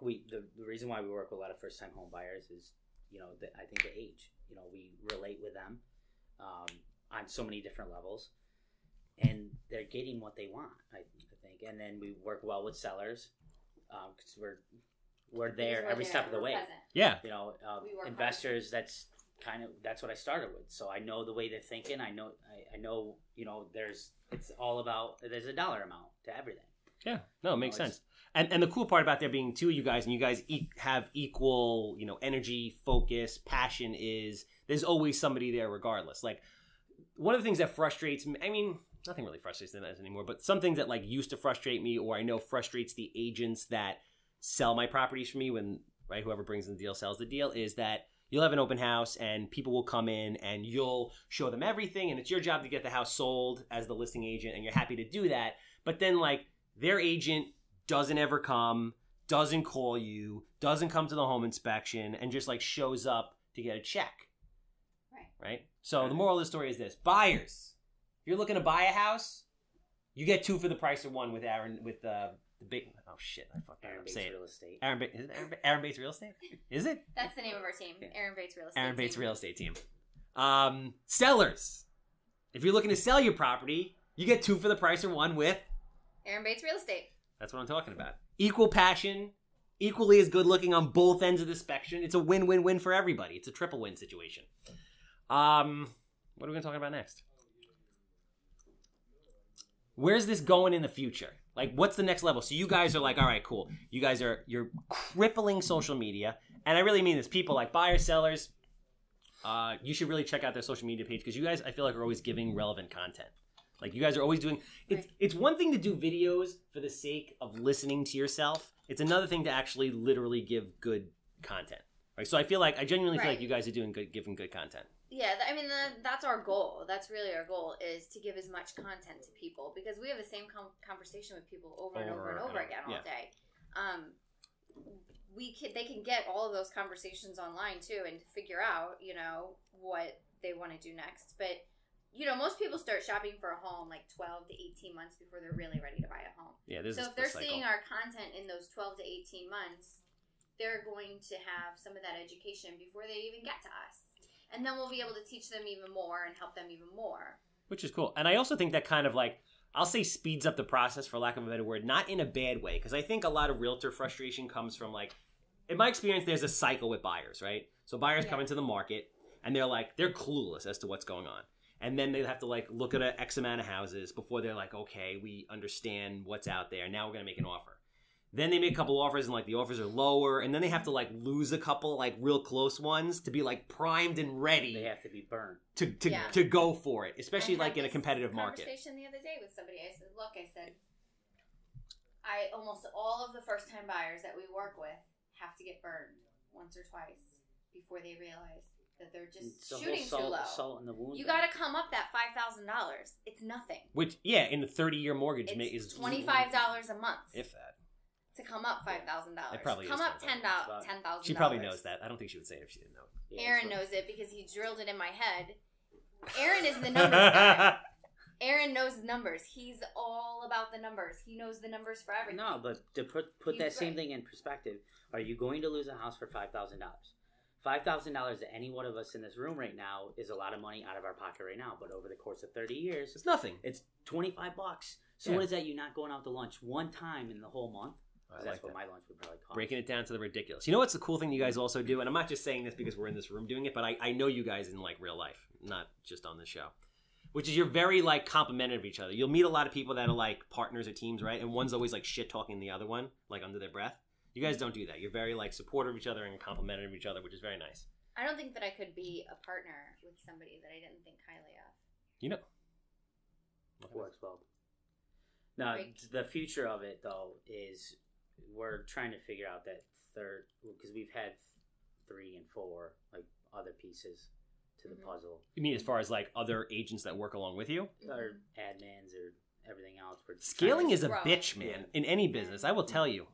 we the, the reason why we work with a lot of first time home buyers is you know the, I think the age. You know, we relate with them um, on so many different levels, and they're getting what they want. I, I think, and then we work well with sellers because we're we're there we're every there, step of the we're way. present. Yeah. You know, uh, We work hard. investors. That's kind of that's what I started with. So I know the way they're thinking. I know I, I know you know there's it's all about there's a dollar amount to everything. Yeah. No, it makes No, it's- sense. And and the cool part about there being two of you guys and you guys e- have equal, you know, energy, focus, passion is there's always somebody there regardless. Like one of the things that frustrates me, I mean, nothing really frustrates them anymore, but some things that like used to frustrate me or I know frustrates the agents that sell my properties for me when right whoever brings in the deal sells the deal is that you'll have an open house and people will come in and you'll show them everything and it's your job to get the house sold as the listing agent and you're happy to do that but then like their agent doesn't ever come doesn't call you doesn't come to the home inspection and just like shows up to get a check Right. right so the moral of the story is this buyers if you're looking to buy a house you get two for the price of one with aaron with uh, the big oh shit i fucked Aaron up Bates say it Real Estate. aaron, ba- is it aaron, ba- aaron bates real estate is it That's the name of our team. Yeah. Aaron Bates Real Estate. Aaron Bates team. Real Estate Team. Um, sellers. If you're looking to sell your property, you get two for the price of one with. Aaron Bates Real Estate. That's what I'm talking about. Equal passion, equally as good looking on both ends of the spectrum. It's a win win win for everybody. It's a triple win situation. Um, what are we going to talk about next? where's this going in the future? Like, what's the next level? So you guys are like, all right, cool. You guys are you're crippling social media, and I really mean this. People like buyers, sellers. Uh, you should really check out their social media page because you guys, I feel like, are always giving relevant content. Like you guys are always doing. It's Right. it's one thing to do videos for the sake of listening to yourself. It's another thing to actually literally give good content. Right. So I feel like I genuinely feel Right. like you guys are doing good, giving good content. Yeah, I mean the, that's our goal. That's really our goal is to give as much content to people because we have the same com- conversation with people over, and over and over again all yeah. day. Um, we can they can get all of those conversations online too and figure out you know what they want to do next. But you know most people start shopping for a home like twelve to eighteen months before they're really ready to buy a home. Yeah. This so is if the they're seeing our content in those 12 to 18 months they're going to have some of that education before they even get to us and then we'll be able to teach them even more and help them even more which is cool. And I also think that kind of like I'll say speeds up the process for lack of a better word, not in a bad way, because I think a lot of realtor frustration comes from like, in my experience, there's a cycle with buyers, right? So buyers come into the market and they're like they're clueless as to what's going on. And then they have to like look at a X amount of houses before they're like, okay, we understand what's out there. Now we're gonna make an offer. Then they make a couple offers and like the offers are lower, and then they have to like lose a couple like real close ones to be like primed and ready They have to be burned. to to, Yeah. to go for it, especially like in a this competitive market. conversation the other day with somebody i said look i said i almost all of the first time buyers that we work with have to get burned once or twice before they realize that they're just It's the shooting salt, too low salt in the wound. you got to come up that $5000 it's nothing Which yeah, in the thirty year mortgage it's is twenty five dollars a month if that. to come up five thousand dollars. Probably come up ten $10,000. dollars. Ten thousand. She probably knows that. I don't think she would say it if she didn't know. Yeah, Aaron knows it because he drilled it in my head. Aaron is the numbers guy. Aaron knows numbers. He's all about the numbers. He knows the numbers for everything. No, but to put put He's that same thing in perspective, are you going to lose a house for five thousand dollars? Five thousand dollars to any one of us in this room right now is a lot of money out of our pocket right now. But over the course of thirty years, It's nothing. it's twenty five bucks. So Yeah. what is that? You not going out to lunch one time in the whole month? That's like what that. my lunch would probably cost. Breaking it down to the ridiculous. You know what's the cool thing you guys also do? And I'm not just saying this because we're in this room doing it, but I, I know you guys in like real life, not just on the show. Which is you're very like complimentary of each other. You'll meet a lot of people that are like partners or teams, right? And one's always like shit talking the other one, like under their breath. You guys don't do that. You're very like supportive of each other and complimentary of each other, which is very nice. I don't think that I could be a partner with somebody that I didn't think highly of. You know. works well. Now, Right. the future of it though is we're trying to figure out that third because we've had three and four like other pieces to the Mhm. puzzle, You mean as far as like other agents that work along with you? or Mhm. admins or everything else. We're Scaling trying is to- a Grow. bitch, man. In any business, I will tell you.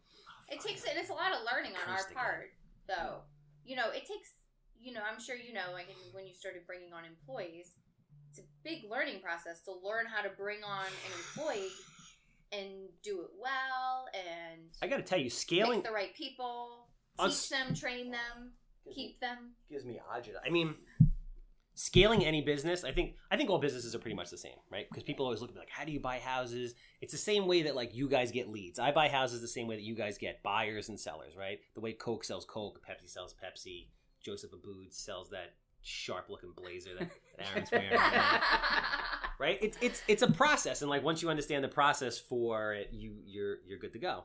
It takes and it's a lot of learning on our Cursed again. part, though. You know, it takes. You know, I'm sure you know, like when you started bringing on employees, it's a big learning process to learn how to bring on an employee and do it well and I got to tell you, scaling the right people, teach s- them, train them, keep them. gives me agita. I mean, scaling any business, I think I think all businesses are pretty much the same, right? Because people always look at me like, how do you buy houses? It's the same way that like you guys get leads. I buy houses the same way that you guys get buyers and sellers, right? The way Coke sells Coke, Pepsi sells Pepsi, Joseph Abboud sells that sharp looking blazer that, that Aaron's wearing. right? It's it's it's a process, and like once you understand the process for it, you you're you're good to go.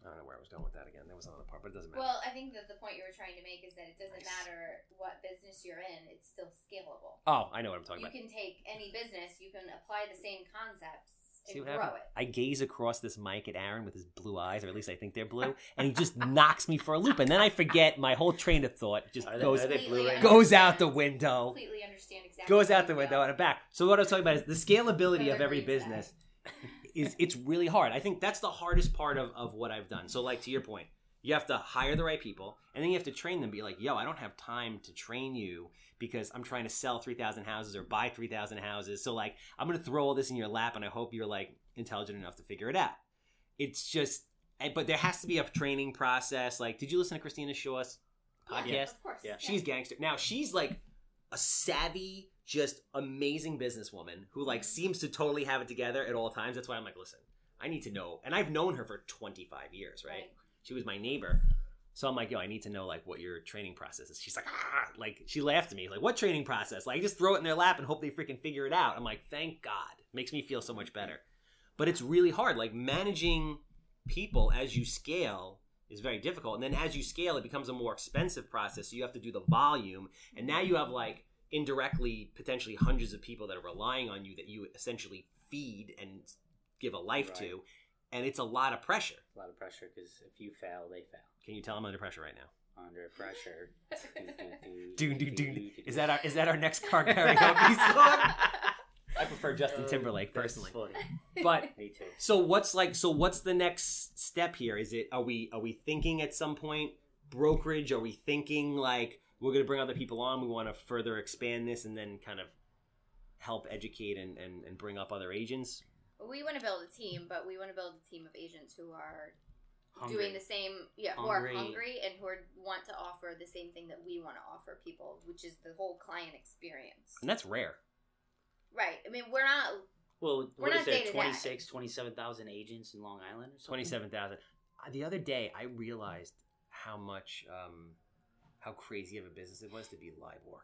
I don't know where I was going with that again. There was another part, but it doesn't matter. well, I think that the point you were trying to make is that it doesn't matter what business you're in; it's still scalable. oh, I know what I'm talking You about. You can take any business, you can apply the same concepts See and what grow happened? it. I gaze across this mic at Aaron with his blue eyes, or at least I think they're blue, and he just knocks me for a loop, and then I forget my whole train of thought just they- goes are they blue right now? goes out the window, Completely understand exactly. goes out the window feel. and back. So what I was talking about is the scalability of every green flag. business is it's really hard. I think that's the hardest part of, of what I've done. So like to your point, you have to hire the right people and then you have to train them. Be like, yo, I don't have time to train you because I'm trying to sell three thousand houses or buy three thousand houses. So like I'm gonna throw all this in your lap and I hope you're like intelligent enough to figure it out. It's just and- but there has to be a training process. Like, did you listen to Christina Shaw's podcast? Yeah, of course. Yeah. She's gangster. Now she's like a savvy, just amazing businesswoman who like seems to totally have it together at all times. That's why I'm like, listen, I need to know. And I've known her for 25 years, right? She was my neighbor. So I'm like, yo, I need to know like what your training process is. She's like, ah, like she laughed at me, like, what training process? Like, just throw it in their lap and hope they freaking figure it out. I'm like, thank God, makes me feel so much better. But it's really hard. Like managing people as you scale is very difficult, and then as you scale, it becomes a more expensive process. So you have to do the volume, and now you have like indirectly potentially hundreds of people that are relying on you that you essentially feed and give a life Right. to, and it's a lot of pressure. A lot of pressure because if you fail, they fail. Can you tell I'm under pressure right now? Under pressure. Doon, doon, doon. Is that our is that our next car karaoke song? I prefer Justin Oh, Timberlake personally, but Me too. so what's like so what's the next step here? Is it are we are we thinking at some point brokerage? Are we thinking like we're going to bring other people on? We want to further expand this and then kind of help educate and, and, and bring up other agents. we want to build a team, but we want to build a team of agents who are Hungry. doing the same, yeah, who are Hungry. hungry and who are, want to offer the same thing that we want to offer people, which is the whole client experience. And that's rare. Right. I mean, we're not. Well, We're what not is there? 26, 27,000 agents in Long Island 27,000. Uh, The other day, I realized how much, um, how crazy of a business it was to be LIBOR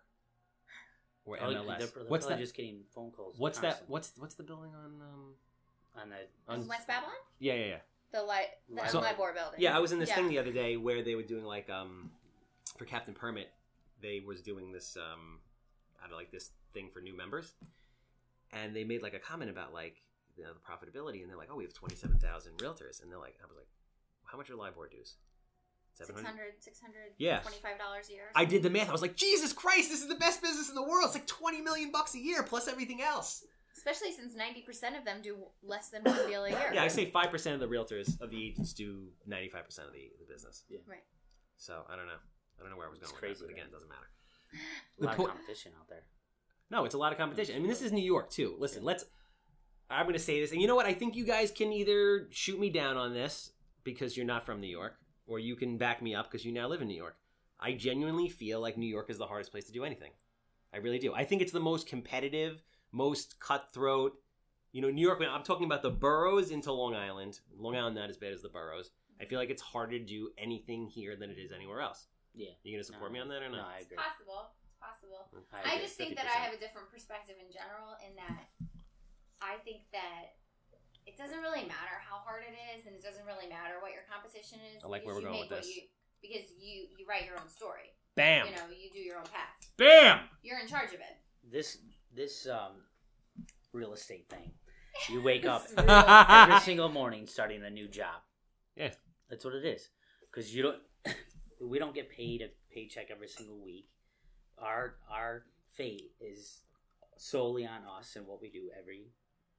or MLS. They're, they're what's probably that? just getting phone calls. What's that? What's what's the building on? Um, on the on West Babylon? yeah, yeah, yeah. The li- the So- LIBOR building. Yeah, I was in this Yeah. thing the other day where they were doing like um for Captain Permit, they was doing this um out of like this thing for new members, and they made like a comment about like you know, the profitability, and they're like, oh, we have twenty seven thousand realtors, and they're like, I was like, how much are LIBOR dues? 700? 600 600 Yeah. $25 a year. I did the math. I was like, Jesus Christ, this is the best business in the world. It's like twenty million bucks a year plus everything else. Especially since 90% of them do less than one deal a year. Yeah, I say five percent of the realtors of the agents do ninety five percent of the, the business. Yeah. Right. So I don't know. I don't know where I was going It's with that, crazy, but again, it doesn't matter. a lot The of competition out there. No, it's a lot of competition. I mean, this is New York too. Listen, let's. I'm going to say this, and you know what? I think you guys can either shoot me down on this because you're not from New York, or you can back me up because you now live in New York. I genuinely feel like New York is the hardest place to do anything. I really do. I think it's the most competitive, most cutthroat. You know, New York. I'm talking about the boroughs into Long Island. Long Island not as bad as the boroughs. I feel like it's harder to do anything here than it is anywhere else. Yeah. You going to support me on that or not? No, not? I It's agree. possible. It's possible. I I just think that I have a different perspective in general in that I think that it doesn't really matter how hard it is and it doesn't really matter what your competition is. I like where because we're you going with this. You, because you, you write your own story. Bam, You know, you do your own path. bam. You're in charge of it. this this um real estate thing. You wake up real every single morning starting a new job. Yeah. That's what it is. Because you don't, we don't get paid a paycheck every single week. Our our fate is solely on us and what we do every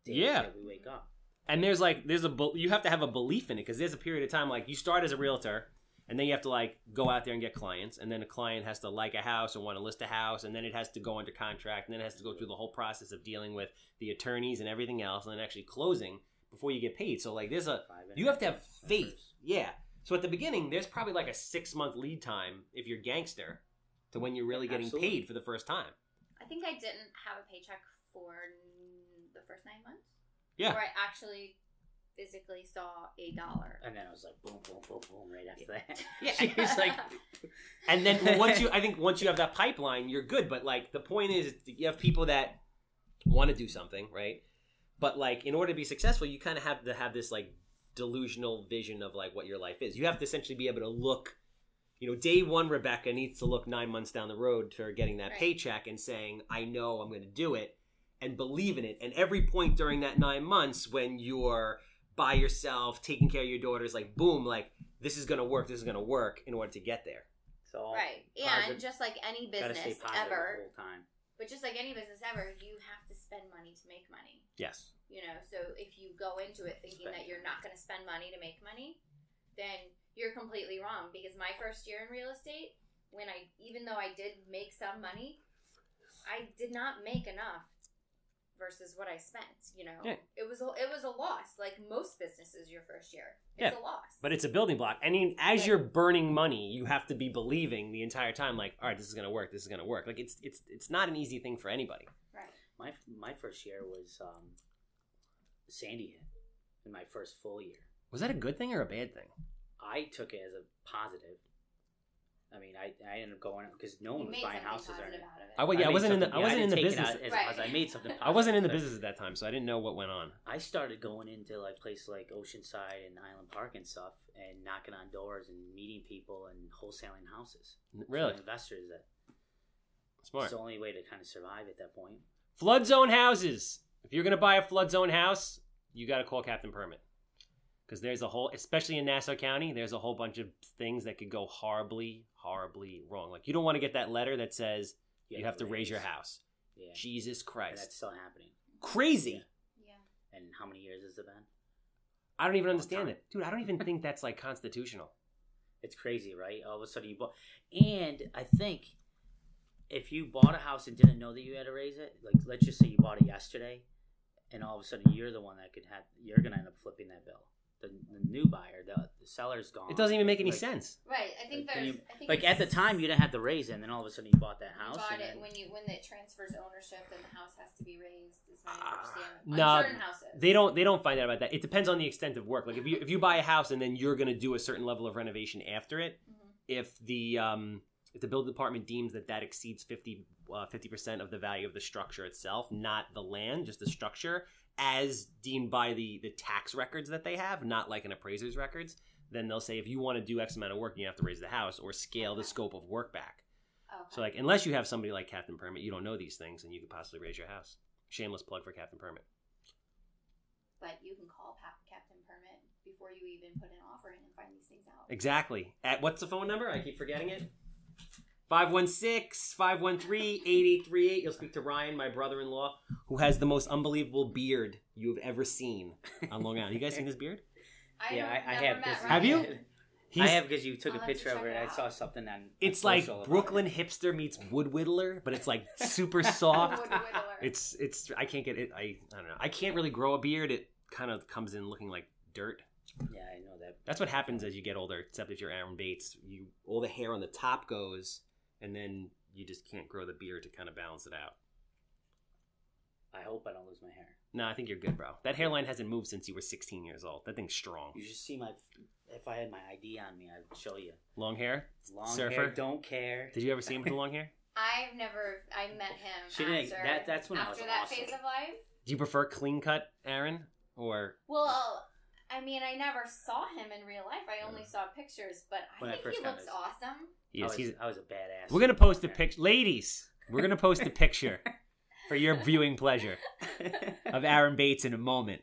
day Yeah. that we wake up. And there's like there's a you have to have a belief in it because there's a period of time like you start as a realtor and then you have to like go out there and get clients and then a client has to like a house or want to list a house and then it has to go under contract and then it has to go through the whole process of dealing with the attorneys and everything else and then actually closing before you get paid. So like there's a Five and a you have to have faith. Yeah. So at the beginning there's probably like a six month lead time if you're gangster to when you're really getting Absolutely. paid for the first time. I think I didn't have a paycheck for the first nine months. Yeah. Where I actually physically saw a dollar. And then I was like, boom, boom, boom, boom, right after that. Yeah. she was like, And then well, once you, I think once you have that pipeline, you're good. But like the point is, you have people that want to do something, right? But like in order to be successful, you kind of have to have this like delusional vision of like what your life is. You have to essentially be able to look. You know, day one, Rebecca needs to look nine months down the road for getting that Right. paycheck and saying, "I know I'm going to do it," and believe in it. And every point during that nine months, when you're by yourself, taking care of your daughters, like boom, like this is to work. This is to work in order to get there. so Right. Yeah, positive- and just like any business ever, the whole time. but just like any business ever, you have to spend money to make money. Yes. You know, so if you go into it thinking that you're not to spend money to make money, then you're completely wrong. Because my first year in real estate, when I, even though I did make some money, I did not make enough versus what I spent. You know, Yeah. it was a, it was a loss. Like most businesses, your first year, it's Yeah, a loss. But it's a building block. I mean, as Right. you're burning money, you have to be believing the entire time, like, all right, this is gonna work. This is gonna work. Like, it's it's it's not an easy thing for anybody. right. My my first year was um, Sandy hit in my first full year. Was that a good thing or a bad thing? I took it as a positive I mean, I, I ended up going because no one was buying houses or positive anything. out of it. I, well, yeah, I made wasn't in the I wasn't in the didn't take it business. as- Right. as I made something. I wasn't in the business at that time, so I didn't know what went on. I started going into like places like Oceanside and Island Park and stuff, and knocking on doors and meeting people and wholesaling houses. Really For investors that smart. it's the only way to kind of survive at that point. Flood zone houses. If you're gonna buy a flood zone house, you got to call Captain Permit because there's a whole, especially in Nassau County, there's a whole bunch of things that could go horribly, horribly wrong. Like you don't want to get that letter that says you have to raise your house. Yeah, Jesus and Christ, that's still happening. crazy. Yeah. And how many years has it been? I don't even understand it, dude. I don't even think that's like constitutional. It's crazy, right? All of a sudden you bought, and I think if you bought a house and didn't know that you had to raise it, like let's just say you bought it yesterday, and all of a sudden you're the one that could have, you're gonna end up flipping that bill. The, the new buyer, the, the seller's gone. It doesn't even make any Like- sense. Right. I think Like, there's. you- I think Like at the time, you didn't have to raise it, and then all of a sudden you bought that You house. bought and it then- when you when it transfers ownership, then the house has to be raised. Is my Ah, understanding. no, certain houses. They don't. They don't find out about that. It depends on the extent of work. Like if you if you buy a house and then you're gonna do a certain level of renovation after it, Mhm. if the um, if the building department deems that that exceeds 50 percent of the value of the structure itself, not the land, just the structure, as deemed by the the tax records that they have, not like an appraiser's records, then they'll say if you want to do X amount of work, you have to raise the house or scale the scope of work back. Okay. So like unless you have somebody like Captain Permit, you don't know these things, and you could possibly raise your house. Shameless plug for Captain Permit. but you can call Pa- Captain Permit before you even put an offer in and find these things out. Exactly. At what's the phone number? I keep forgetting it. 516-513-8838. You'll speak to Ryan, my brother-in-law, who has the most unbelievable beard you've ever seen on Long Island. You guys seen this beard? I yeah, I, I have. met 'cause- Ryan. Have you? I have because you took I'll a have to picture of it. it I saw something on. It's like Brooklyn it. hipster meets wood whittler, but it's like super soft. It's it's I can't get it. I I don't know. I can't really grow a beard. It kind of comes in looking like dirt. Yeah, I know that. That's what happens as you get older. Except if you're Aaron Bates, you all the hair on the top goes, and then you just can't grow the beard to kind of balance it out. I hope I don't lose my hair. No, I think you're good, bro. That hairline hasn't moved since you were 16 years old. That thing's strong. You should see my. If I had my ID on me, I'd show you. Long hair. Long Surfer? hair, don't care. Did you ever see him with the long hair? I've never. I met him. She didn't- that- that's when I was after that awesome. phase of life. Do you prefer clean cut, Aaron, or Well, I mean, I never saw him in real life. I only saw pictures, but I When think first he looks his- awesome. He I was, He's, I was a badass. we're gonna post a picture, ladies. We're gonna post a picture for your viewing pleasure of Aaron Bates in a moment.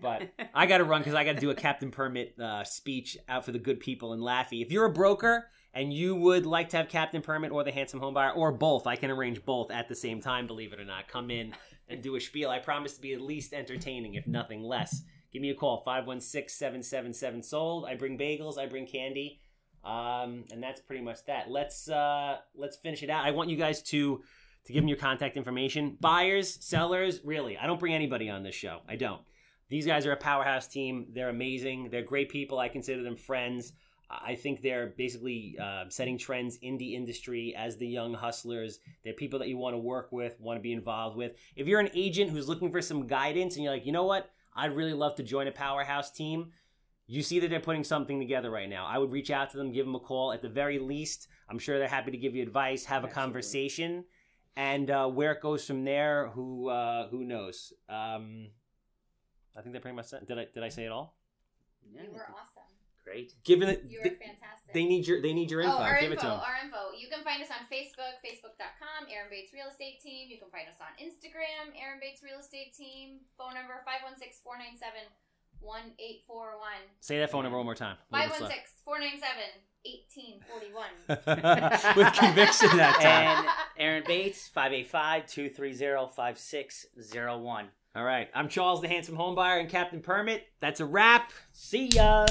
But I got to run because I got to do a Captain Permit uh, speech out for the good people in Laffy. If you're a broker and you would like to have Captain Permit or the Handsome Home Buyer or both, I can arrange both at the same time. Believe it or not, come in and do a spiel. I promise to be at least entertaining, if nothing less. Give me a call 516-777 sold. I bring bagels. I bring candy. Um, and that's pretty much that. Let's uh, let's finish it out. I want you guys to to give them your contact information. Buyers, sellers, really, I don't bring anybody on this show. I don't. These guys are a powerhouse team. They're amazing. They're great people. I consider them friends. I think they're basically uh, setting trends in the industry as the young hustlers. They're people that you want to work with, want to be involved with. If you're an agent who's looking for some guidance and you're like, you know what, I'd really love to join a powerhouse team, you see that they're putting something together right now. I would reach out to them, give them a call. At the very least, I'm sure they're happy to give you advice, have a conversation, and uh, where it goes from there, who uh, who knows? Um, I think that pretty much said. Did I did I say it all? Yeah, you were awesome. great. Given it, You were they, fantastic. they need your they need your info. Oh, our give info, it to them. our info. You can find us on Facebook, facebook.com, Aaron Bates Real Estate Team. You can find us on Instagram, Aaron Bates Real Estate Team. Phone number 516 497 1841. Say that phone number one more time. A little bit slow. 516 497 1841. With conviction that time. And Aaron Bates, 585-230-5601. All right, I'm Charles, the handsome home buyer, and Captain Permit. That's a wrap. See ya!